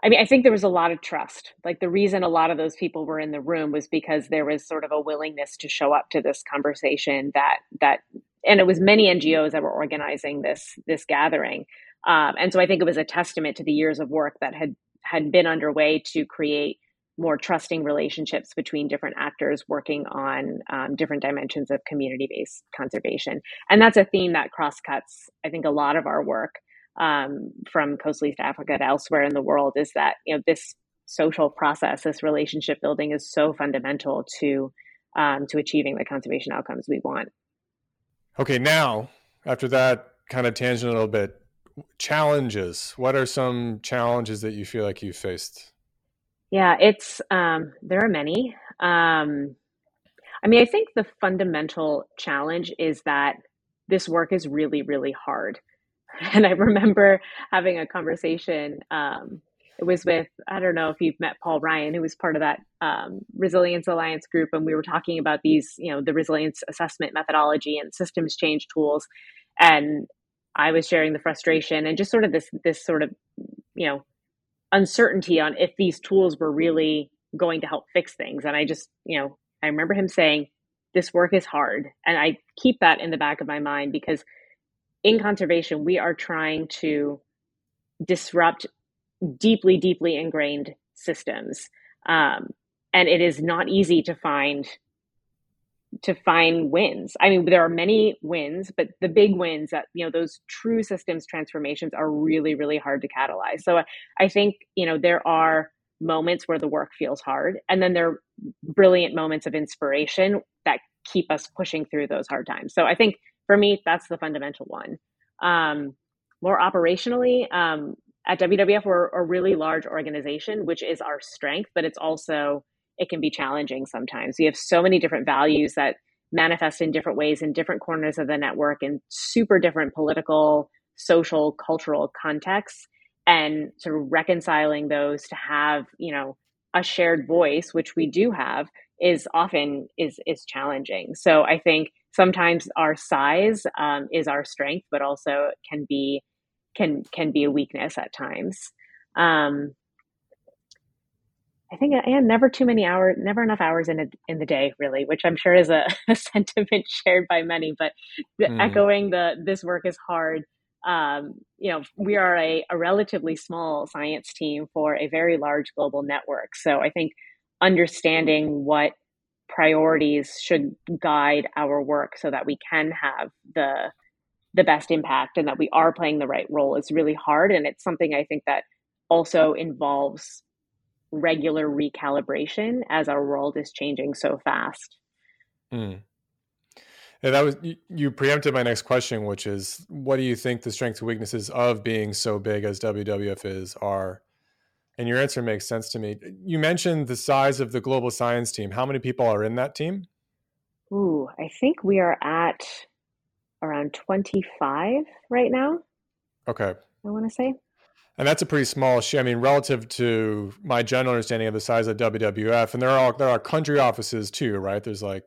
I mean, I think there was a lot of trust. Like the reason a lot of those people were in the room was because there was sort of a willingness to show up to this conversation that that and it was many NGOs that were organizing this this gathering. Um, and so I think it was a testament to the years of work that had had been underway to create more trusting relationships between different actors working on um, different dimensions of community based conservation. And that's a theme that cross cuts, I think, a lot of our work um, from coastal East Africa to elsewhere in the world is that you know this social process, this relationship building, is so fundamental to um, to achieving the conservation outcomes we want. Okay, now after that kind of tangent a little bit, challenges. What are some challenges that you feel like you faced? Yeah, it's um, there are many. Um, I mean, I think the fundamental challenge is that this work is really, really hard. And I remember having a conversation. Um, it was with, I don't know if you've met Paul Ryan, who was part of that um, Resilience Alliance group. And we were talking about these, you know, the resilience assessment methodology and systems change tools. And I was sharing the frustration and just sort of this, this sort of, you know, uncertainty on if these tools were really going to help fix things. And I just, you know, I remember him saying, this work is hard. And I keep that in the back of my mind because in conservation, we are trying to disrupt deeply, deeply ingrained systems. Um, and it is not easy to find to find wins. I mean, there are many wins, but the big wins that, you know, those true systems transformations are really, really hard to catalyze. So I think, you know, there are moments where the work feels hard. And then there are brilliant moments of inspiration that keep us pushing through those hard times. So I think for me, that's the fundamental one. Um, more operationally, um, at WWF, we're a really large organization, which is our strength, but it's also, it can be challenging sometimes. We have so many different values that manifest in different ways in different corners of the network in super different political, social, cultural contexts. And sort of reconciling those to have, you know, a shared voice, which we do have, is often is is challenging. So I think sometimes our size um, is our strength, but also can be can can be a weakness at times. Um, I think and never too many hours, never enough hours in a, in the day, really, which I'm sure is a, a sentiment shared by many. But mm. echoing the this work is hard. um, you know, we are a, a relatively small science team for a very large global network. So I think understanding what priorities should guide our work so that we can have the the best impact and that we are playing the right role is really hard and it's something i think that also involves regular recalibration as our world is changing so fast mm. Yeah, that was you preempted my next question, which is what do you think the strengths and weaknesses of being so big as WWF is are? And your answer makes sense to me. You mentioned the size of the global science team. How many people are in that team? Ooh, I think we are at around 25 right now. Okay. I want to say. And that's a pretty small share. I mean, relative to my general understanding of the size of WWF, and there are there are country offices too, right? There's like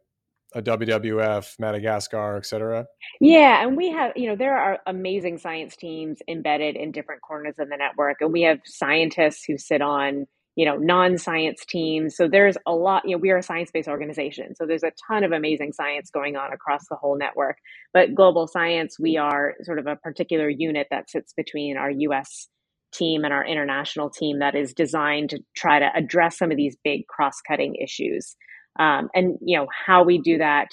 a WWF, Madagascar, etc. Yeah, and we have, you know, there are amazing science teams embedded in different corners of the network, and we have scientists who sit on, you know, non-science teams. So there's a lot, you know, we are a science-based organization, so there's a ton of amazing science going on across the whole network. But global science, we are sort of a particular unit that sits between our U.S. team and our international team that is designed to try to address some of these big cross-cutting issues. Um, and you know how we do that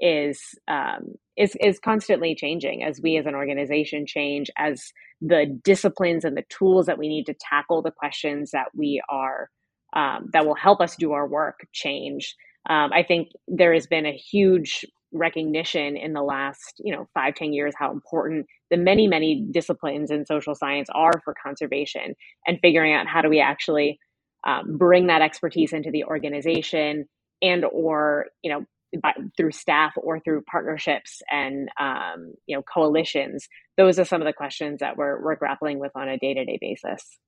is um, is is constantly changing as we as an organization change as the disciplines and the tools that we need to tackle the questions that we are um, that will help us do our work change. Um, I think there has been a huge recognition in the last you know five ten years how important the many many disciplines in social science are for conservation and figuring out how do we actually um, bring that expertise into the organization and or you know by, through staff or through partnerships and um, you know coalitions. Those are some of the questions that we're, we're grappling with on a day-to-day basis.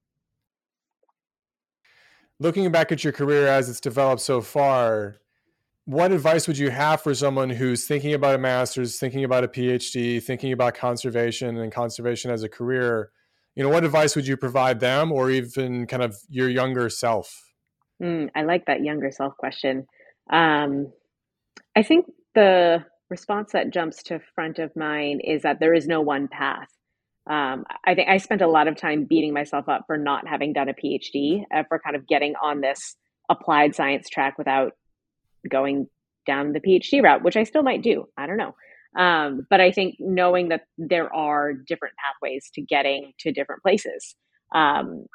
Looking back at your career as it's developed so far what advice would you have for someone who's thinking about a master's thinking about a phd thinking about conservation and conservation as a career? You know what advice would you provide them or even kind of your younger self? Mm, i like that younger self question. Um, I think the response that jumps to front of mind is that there is no one path. Um, I think I spent a lot of time beating myself up for not having done a PhD, uh, for kind of getting on this applied science track without going down the PhD route, which I still might do. I don't know. Um, but I think knowing that there are different pathways to getting to different places. Um,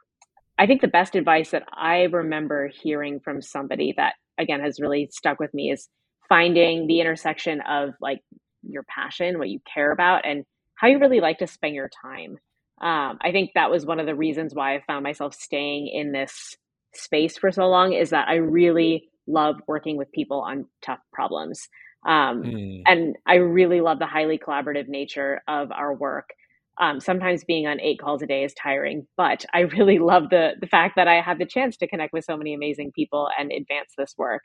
I think the best advice that I remember hearing from somebody that again has really stuck with me is finding the intersection of like your passion, what you care about, and how you really like to spend your time. Um, I think that was one of the reasons why I found myself staying in this space for so long is that I really love working with people on tough problems. Um, mm. And I really love the highly collaborative nature of our work. Um, sometimes being on eight calls a day is tiring, but I really love the the fact that I have the chance to connect with so many amazing people and advance this work.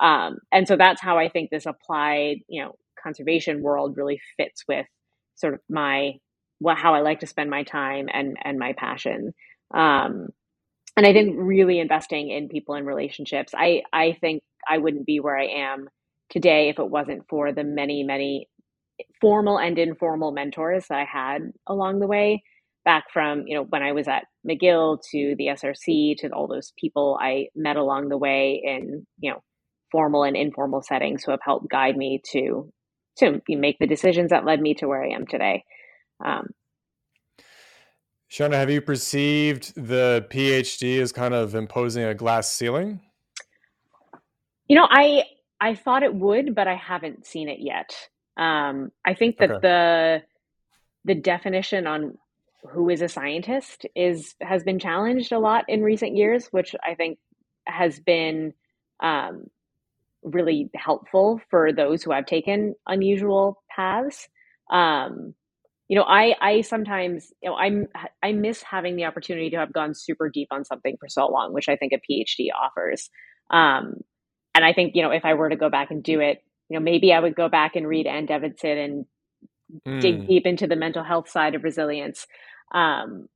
Um, and so that's how I think this applied, you know, conservation world really fits with sort of my what how I like to spend my time and and my passion. Um, and I think really investing in people and relationships. I I think I wouldn't be where I am today if it wasn't for the many many formal and informal mentors that I had along the way, back from, you know, when I was at McGill to the SRC to all those people I met along the way in, you know, formal and informal settings who have helped guide me to to make the decisions that led me to where I am today. Um, Shauna, have you perceived the PhD as kind of imposing a glass ceiling? You know, I I thought it would, but I haven't seen it yet. Um, I think that okay. the the definition on who is a scientist is has been challenged a lot in recent years, which I think has been um, really helpful for those who have taken unusual paths. Um, you know, I I sometimes you know I'm I miss having the opportunity to have gone super deep on something for so long, which I think a PhD offers. Um, and I think you know if I were to go back and do it, you know, maybe I would go back and read Anne Deveson and mm. dig deep into the mental health side of resilience. Um,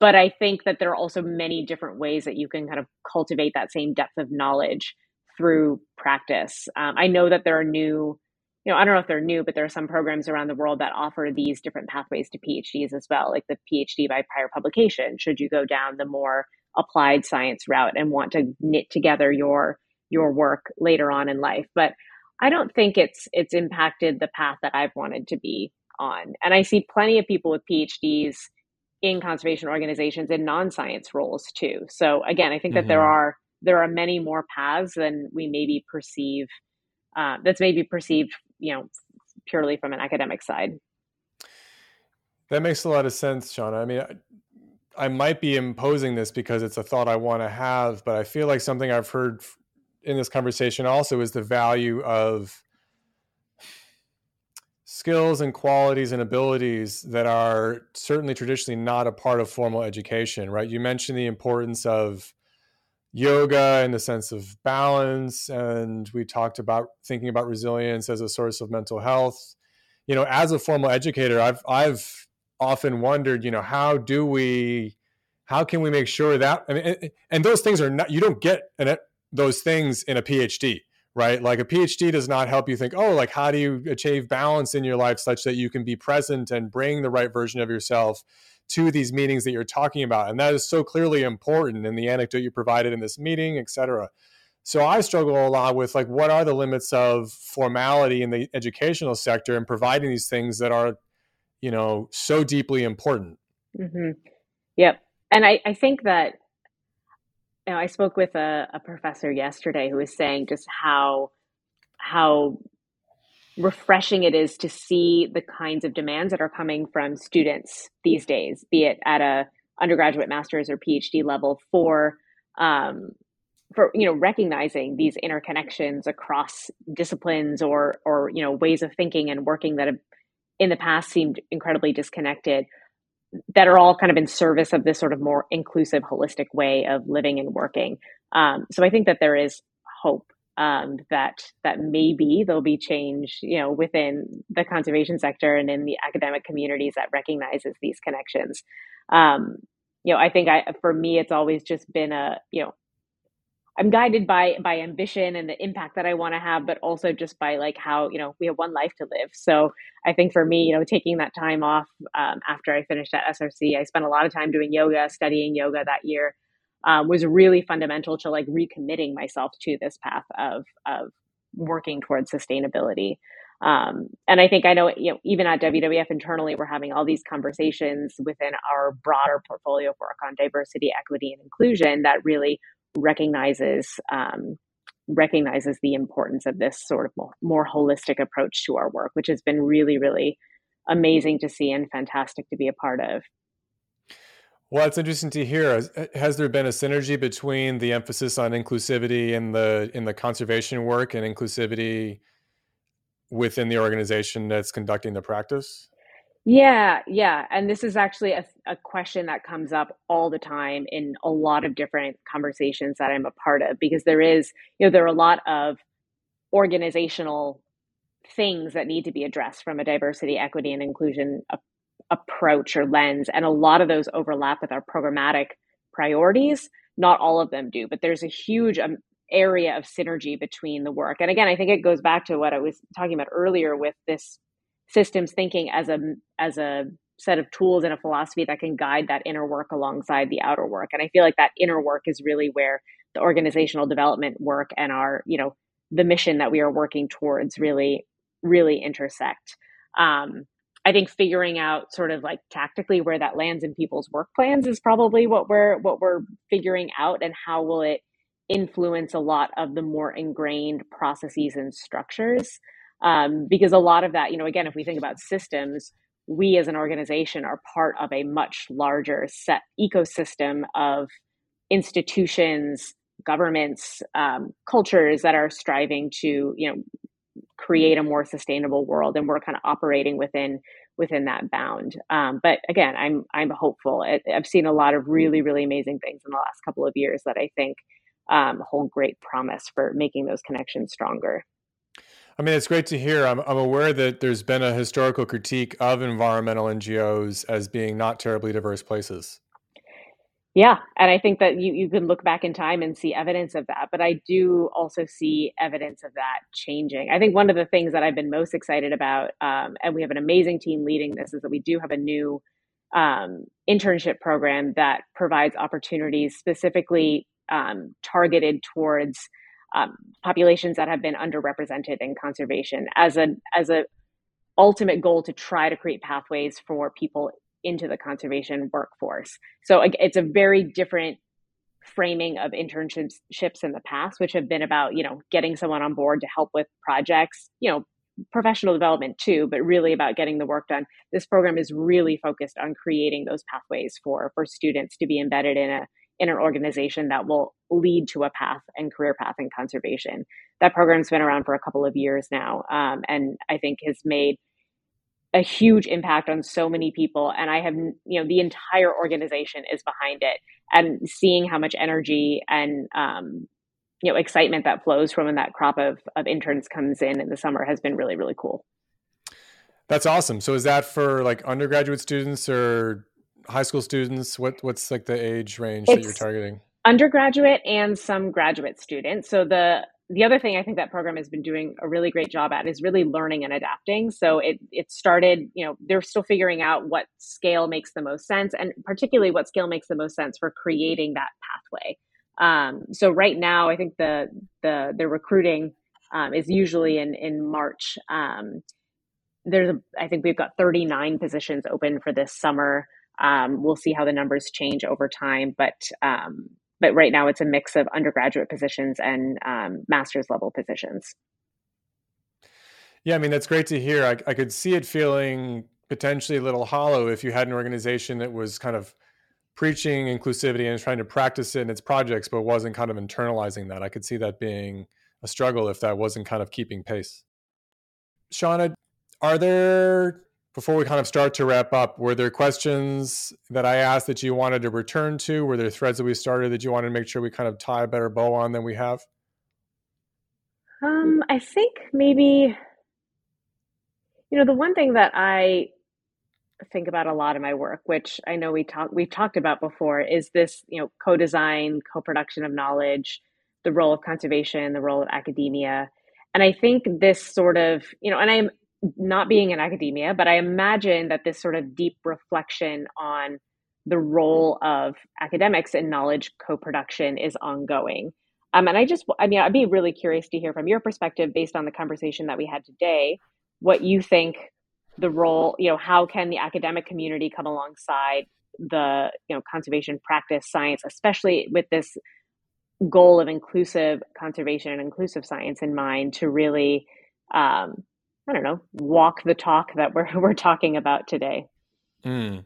but I think that there are also many different ways that you can kind of cultivate that same depth of knowledge through practice. Um, I know that there are new you know, I don't know if they're new, but there are some programs around the world that offer these different pathways to PhDs as well, like the PhD by prior publication. Should you go down the more applied science route and want to knit together your your work later on in life, but I don't think it's it's impacted the path that I've wanted to be on. And I see plenty of people with PhDs in conservation organizations in non-science roles too. So again, I think that mm-hmm. there are there are many more paths than we maybe perceive uh, that's maybe perceived, you know, purely from an academic side. That makes a lot of sense, Shauna. I mean, I, I might be imposing this because it's a thought I want to have, but I feel like something I've heard in this conversation also is the value of skills and qualities and abilities that are certainly traditionally not a part of formal education, right? You mentioned the importance of yoga in the sense of balance and we talked about thinking about resilience as a source of mental health. You know as a formal educator i've i've often wondered you know how do we how can we make sure that I mean, and those things are not you don't get an, those things in a phd right? Like a phd does not help you think oh like how do you achieve balance in your life such that you can be present and bring the right version of yourself to these meetings that you're talking about. And that is so clearly important in the anecdote you provided in this meeting, et cetera. So I struggle a lot with like what are the limits of formality in the educational sector and providing these things that are, you know, so deeply important. Mm-hmm. Yep. And I, I think that you know, I spoke with a, a professor yesterday who was saying just how how refreshing it is to see the kinds of demands that are coming from students these days, be it at a undergraduate, master's, or PhD level for um, for you know recognizing these interconnections across disciplines or or you know ways of thinking and working that have in the past seemed incredibly disconnected that are all kind of in service of this sort of more inclusive holistic way of living and working. Um, so i think that there is hope um, that that maybe there'll be change, you know, within the conservation sector and in the academic communities that recognizes these connections. Um, you know, I think I for me, it's always just been a you know, I'm guided by by ambition and the impact that I want to have, but also just by like how you know we have one life to live. So I think for me, you know, taking that time off um, after I finished at SRC, I spent a lot of time doing yoga, studying yoga that year um, was really fundamental to like recommitting myself to this path of of working towards sustainability. Um, and I think I know, you know, even at WWF internally, we're having all these conversations within our broader portfolio of work on diversity, equity, and inclusion that really recognizes um, recognizes the importance of this sort of more, more holistic approach to our work, which has been really, really amazing to see and fantastic to be a part of. Well, it's interesting to hear. Has there been a synergy between the emphasis on inclusivity in the in the conservation work and inclusivity within the organization that's conducting the practice? Yeah, yeah. And this is actually a, a question that comes up all the time in a lot of different conversations that I'm a part of because there is, you know, there are a lot of organizational things that need to be addressed from a diversity, equity, and inclusion uh, approach or lens. And a lot of those overlap with our programmatic priorities. Not all of them do, but there's a huge um, area of synergy between the work. And again, I think it goes back to what I was talking about earlier with this systems thinking as a as a set of tools and a philosophy that can guide that inner work alongside the outer work. And I feel like that inner work is really where the organizational development work and our, you know, the mission that we are working towards really, really intersect. Um, I think figuring out sort of like tactically where that lands in people's work plans is probably what we're what we're figuring out and how will it influence a lot of the more ingrained processes and structures. Um, because a lot of that you know again if we think about systems we as an organization are part of a much larger set ecosystem of institutions governments um, cultures that are striving to you know create a more sustainable world and we're kind of operating within within that bound um, but again i'm i'm hopeful i've seen a lot of really really amazing things in the last couple of years that i think um, hold great promise for making those connections stronger I mean, it's great to hear. I'm, I'm aware that there's been a historical critique of environmental NGOs as being not terribly diverse places. Yeah, and I think that you you can look back in time and see evidence of that, but I do also see evidence of that changing. I think one of the things that I've been most excited about, um, and we have an amazing team leading this, is that we do have a new um, internship program that provides opportunities specifically um, targeted towards um, populations that have been underrepresented in conservation as a as a ultimate goal to try to create pathways for people into the conservation workforce. So it's a very different framing of internships in the past, which have been about, you know, getting someone on board to help with projects, you know, professional development too, but really about getting the work done. This program is really focused on creating those pathways for for students to be embedded in a in an organization that will lead to a path and career path in conservation. That program's been around for a couple of years now, um, and I think has made a huge impact on so many people and i have you know the entire organization is behind it and seeing how much energy and um, you know excitement that flows from when that crop of, of interns comes in in the summer has been really really cool. That's awesome. So is that for like undergraduate students or high school students? What what's like the age range it's that you're targeting? undergraduate and some graduate students. So the the other thing I think that program has been doing a really great job at is really learning and adapting. So it it started, you know, they're still figuring out what scale makes the most sense, and particularly what scale makes the most sense for creating that pathway. Um, so right now, I think the the the recruiting um, is usually in in March. Um, there's a, I think we've got 39 positions open for this summer. Um, we'll see how the numbers change over time, but um, but right now it's a mix of undergraduate positions and um, master's level positions. Yeah, I mean that's great to hear. I, I could see it feeling potentially a little hollow if you had an organization that was kind of preaching inclusivity and trying to practice it in its projects, but wasn't kind of internalizing that. I could see that being a struggle if that wasn't kind of keeping pace. Shauna, are there before we kind of start to wrap up, were there questions that I asked that you wanted to return to? Were there threads that we started that you wanted to make sure we kind of tie a better bow on than we have? Um, I think maybe, you know, the one thing that I think about a lot in my work, which I know we talked we've talked about before, is this, you know, co-design, co-production of knowledge, the role of conservation, the role of academia. And I think this sort of, you know, and I'm not being in academia, but I imagine that this sort of deep reflection on the role of academics in knowledge co-production is ongoing. Um, and I just, I mean, I'd be really curious to hear from your perspective, based on the conversation that we had today, what you think the role, you know, how can the academic community come alongside the, you know, conservation practice science, especially with this goal of inclusive conservation and inclusive science in mind, to really um, I don't know, walk the talk that we're we're talking about today? Mm.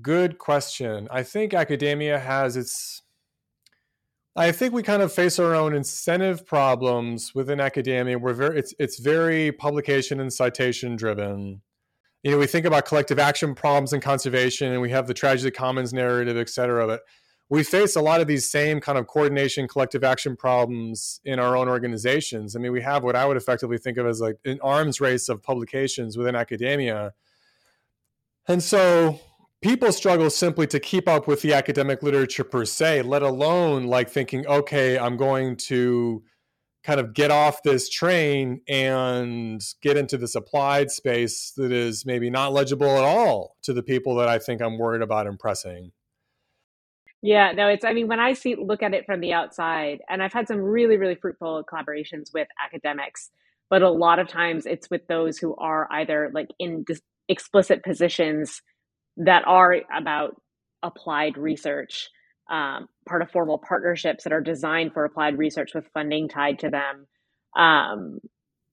Good question. I think academia has its I think we kind of face our own incentive problems within academia. We're very it's it's very publication and citation driven. You know, we think about collective action problems in conservation and we have the tragedy commons narrative, et cetera, but we face a lot of these same kind of coordination, collective action problems in our own organizations. I mean, we have what I would effectively think of as like an arms race of publications within academia. And so people struggle simply to keep up with the academic literature per se, let alone like thinking, okay, I'm going to kind of get off this train and get into this applied space that is maybe not legible at all to the people that I think I'm worried about impressing. Yeah, no, it's, I mean, when I see, look at it from the outside, and I've had some really, really fruitful collaborations with academics, but a lot of times it's with those who are either like in dis- explicit positions that are about applied research, um, part of formal partnerships that are designed for applied research with funding tied to them. Um,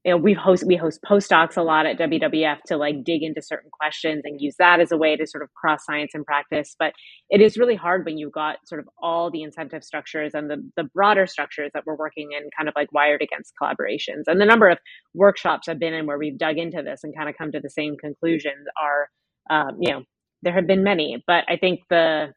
you know we host we host postdocs a lot at WWF to like dig into certain questions and use that as a way to sort of cross science and practice. But it is really hard when you've got sort of all the incentive structures and the the broader structures that we're working in, kind of like wired against collaborations. And the number of workshops I've been in where we've dug into this and kind of come to the same conclusions are, um, you know, there have been many. But I think the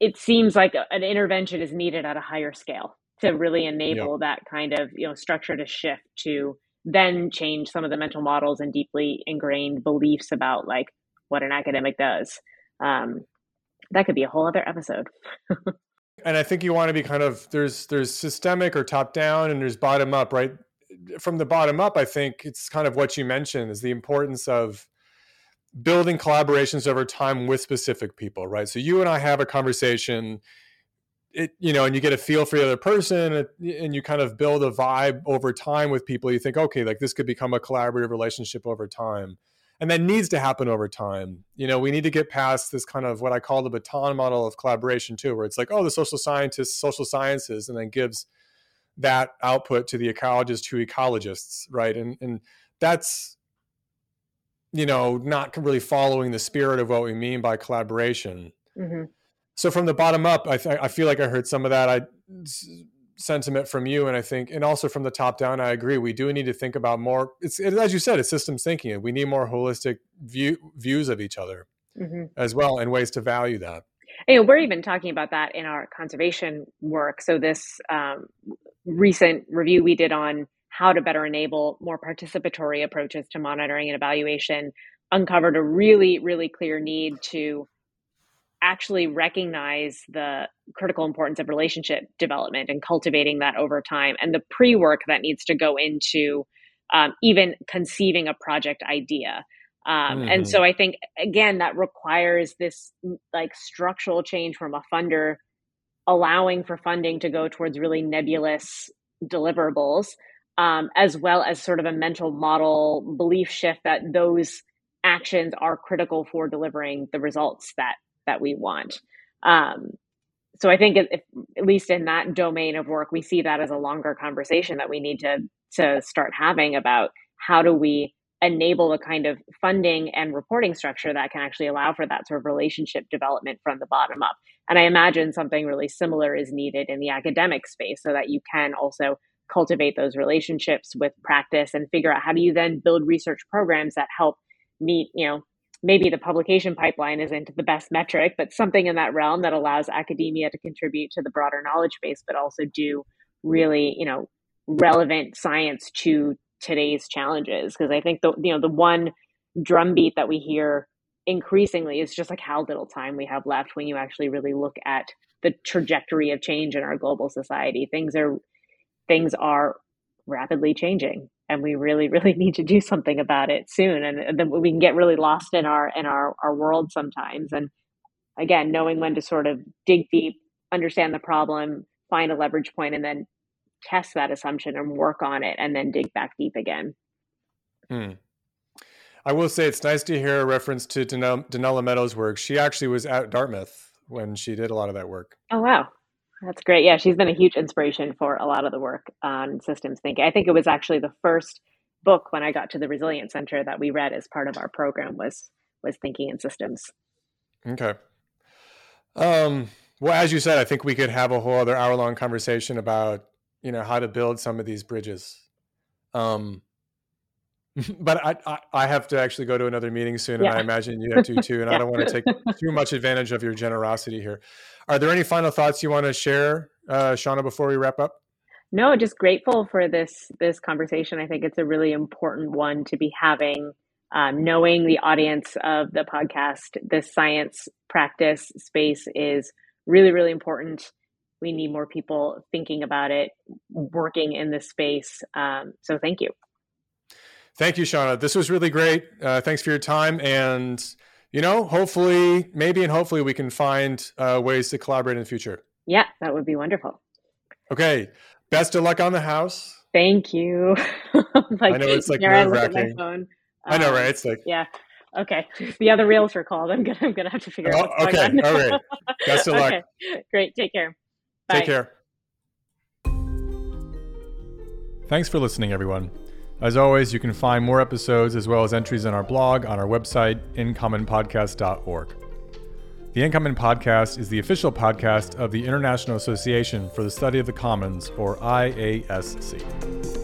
it seems like an intervention is needed at a higher scale to really enable yep. that kind of you know structure to shift to then change some of the mental models and deeply ingrained beliefs about like what an academic does um, that could be a whole other episode. and I think you want to be kind of there's there's systemic or top down and there's bottom up, right? From the bottom up, I think it's kind of what you mentioned is the importance of building collaborations over time with specific people, right? So you and I have a conversation, it you know, and you get a feel for the other person, and you kind of build a vibe over time with people. You think, okay, like this could become a collaborative relationship over time and that needs to happen over time. You know, we need to get past this kind of what I call the baton model of collaboration too, where it's like, oh, the social scientists, social sciences, and then gives that output to the ecologists to ecologists, right? And and that's you know not really following the spirit of what we mean by collaboration. Mm-hmm. So from the bottom up, I th- I feel like I heard some of that. I sentiment from you and i think and also from the top down i agree we do need to think about more it's it, as you said it's systems thinking we need more holistic view views of each other mm-hmm. as well and ways to value that and we're even talking about that in our conservation work so this um, recent review we did on how to better enable more participatory approaches to monitoring and evaluation uncovered a really really clear need to actually recognize the critical importance of relationship development and cultivating that over time and the pre work that needs to go into um, even conceiving a project idea. Um, mm-hmm. And so I think, again, that requires this like structural change from a funder allowing for funding to go towards really nebulous deliverables, um, as well as sort of a mental model belief shift that those actions are critical for delivering the results that that we want. Um, so I think, if, at least in that domain of work, we see that as a longer conversation that we need to to start having about how do we enable the kind of funding and reporting structure that can actually allow for that sort of relationship development from the bottom up. And I imagine something really similar is needed in the academic space so that you can also cultivate those relationships with practice and figure out how do you then build research programs that help meet, you know, maybe the publication pipeline isn't the best metric, but something in that realm that allows academia to contribute to the broader knowledge base, but also do really, you know, relevant science to today's challenges. Because I think the you know the one drumbeat that we hear increasingly is just like how little time we have left when you actually really look at the trajectory of change in our global society. Things are things are rapidly changing and we really really need to do something about it soon and then we can get really lost in our in our our world sometimes. And again knowing when to sort of dig deep understand the problem find a leverage point and then test that assumption and work on it and then dig back deep again. Hmm. i will say it's nice to hear a reference to donella meadows work. She actually was at dartmouth when she did a lot of that work. Oh wow that's great. Yeah, she's been a huge inspiration for a lot of the work on systems thinking. I think it was actually the first book when I got to the Resilience Center that we read as part of our program was was thinking in systems. Okay. Um, well, as you said, I think we could have a whole other hour long conversation about you know how to build some of these bridges. Um, but I, I, I have to actually go to another meeting soon, yeah. and I imagine you have to too. And yeah. I don't want to take too much advantage of your generosity here. Are there any final thoughts you want to share, uh, Shauna, before we wrap up? No, just grateful for this this conversation. I think it's a really important one to be having. Um, knowing the audience of the podcast, this science practice space is really, really important. We need more people thinking about it, working in this space. Um, so, thank you. Thank you, Shauna. This was really great. Uh, thanks for your time. And, you know, hopefully, maybe and hopefully we can find uh, ways to collaborate in the future. Yeah, that would be wonderful. Okay. Best of luck on the house. Thank you. like, I know it's like nerve wracking. I know, right? It's like, um, yeah. Okay. The other realtor called. I'm gonna I'm gonna have to figure oh, out. okay. All right. Best of luck. Okay. Great. Take care. Bye. Take care. Thanks for listening, everyone. As always, you can find more episodes as well as entries in our blog on our website, incommonpodcast.org. The Incommon Podcast is the official podcast of the International Association for the Study of the Commons, or IASC.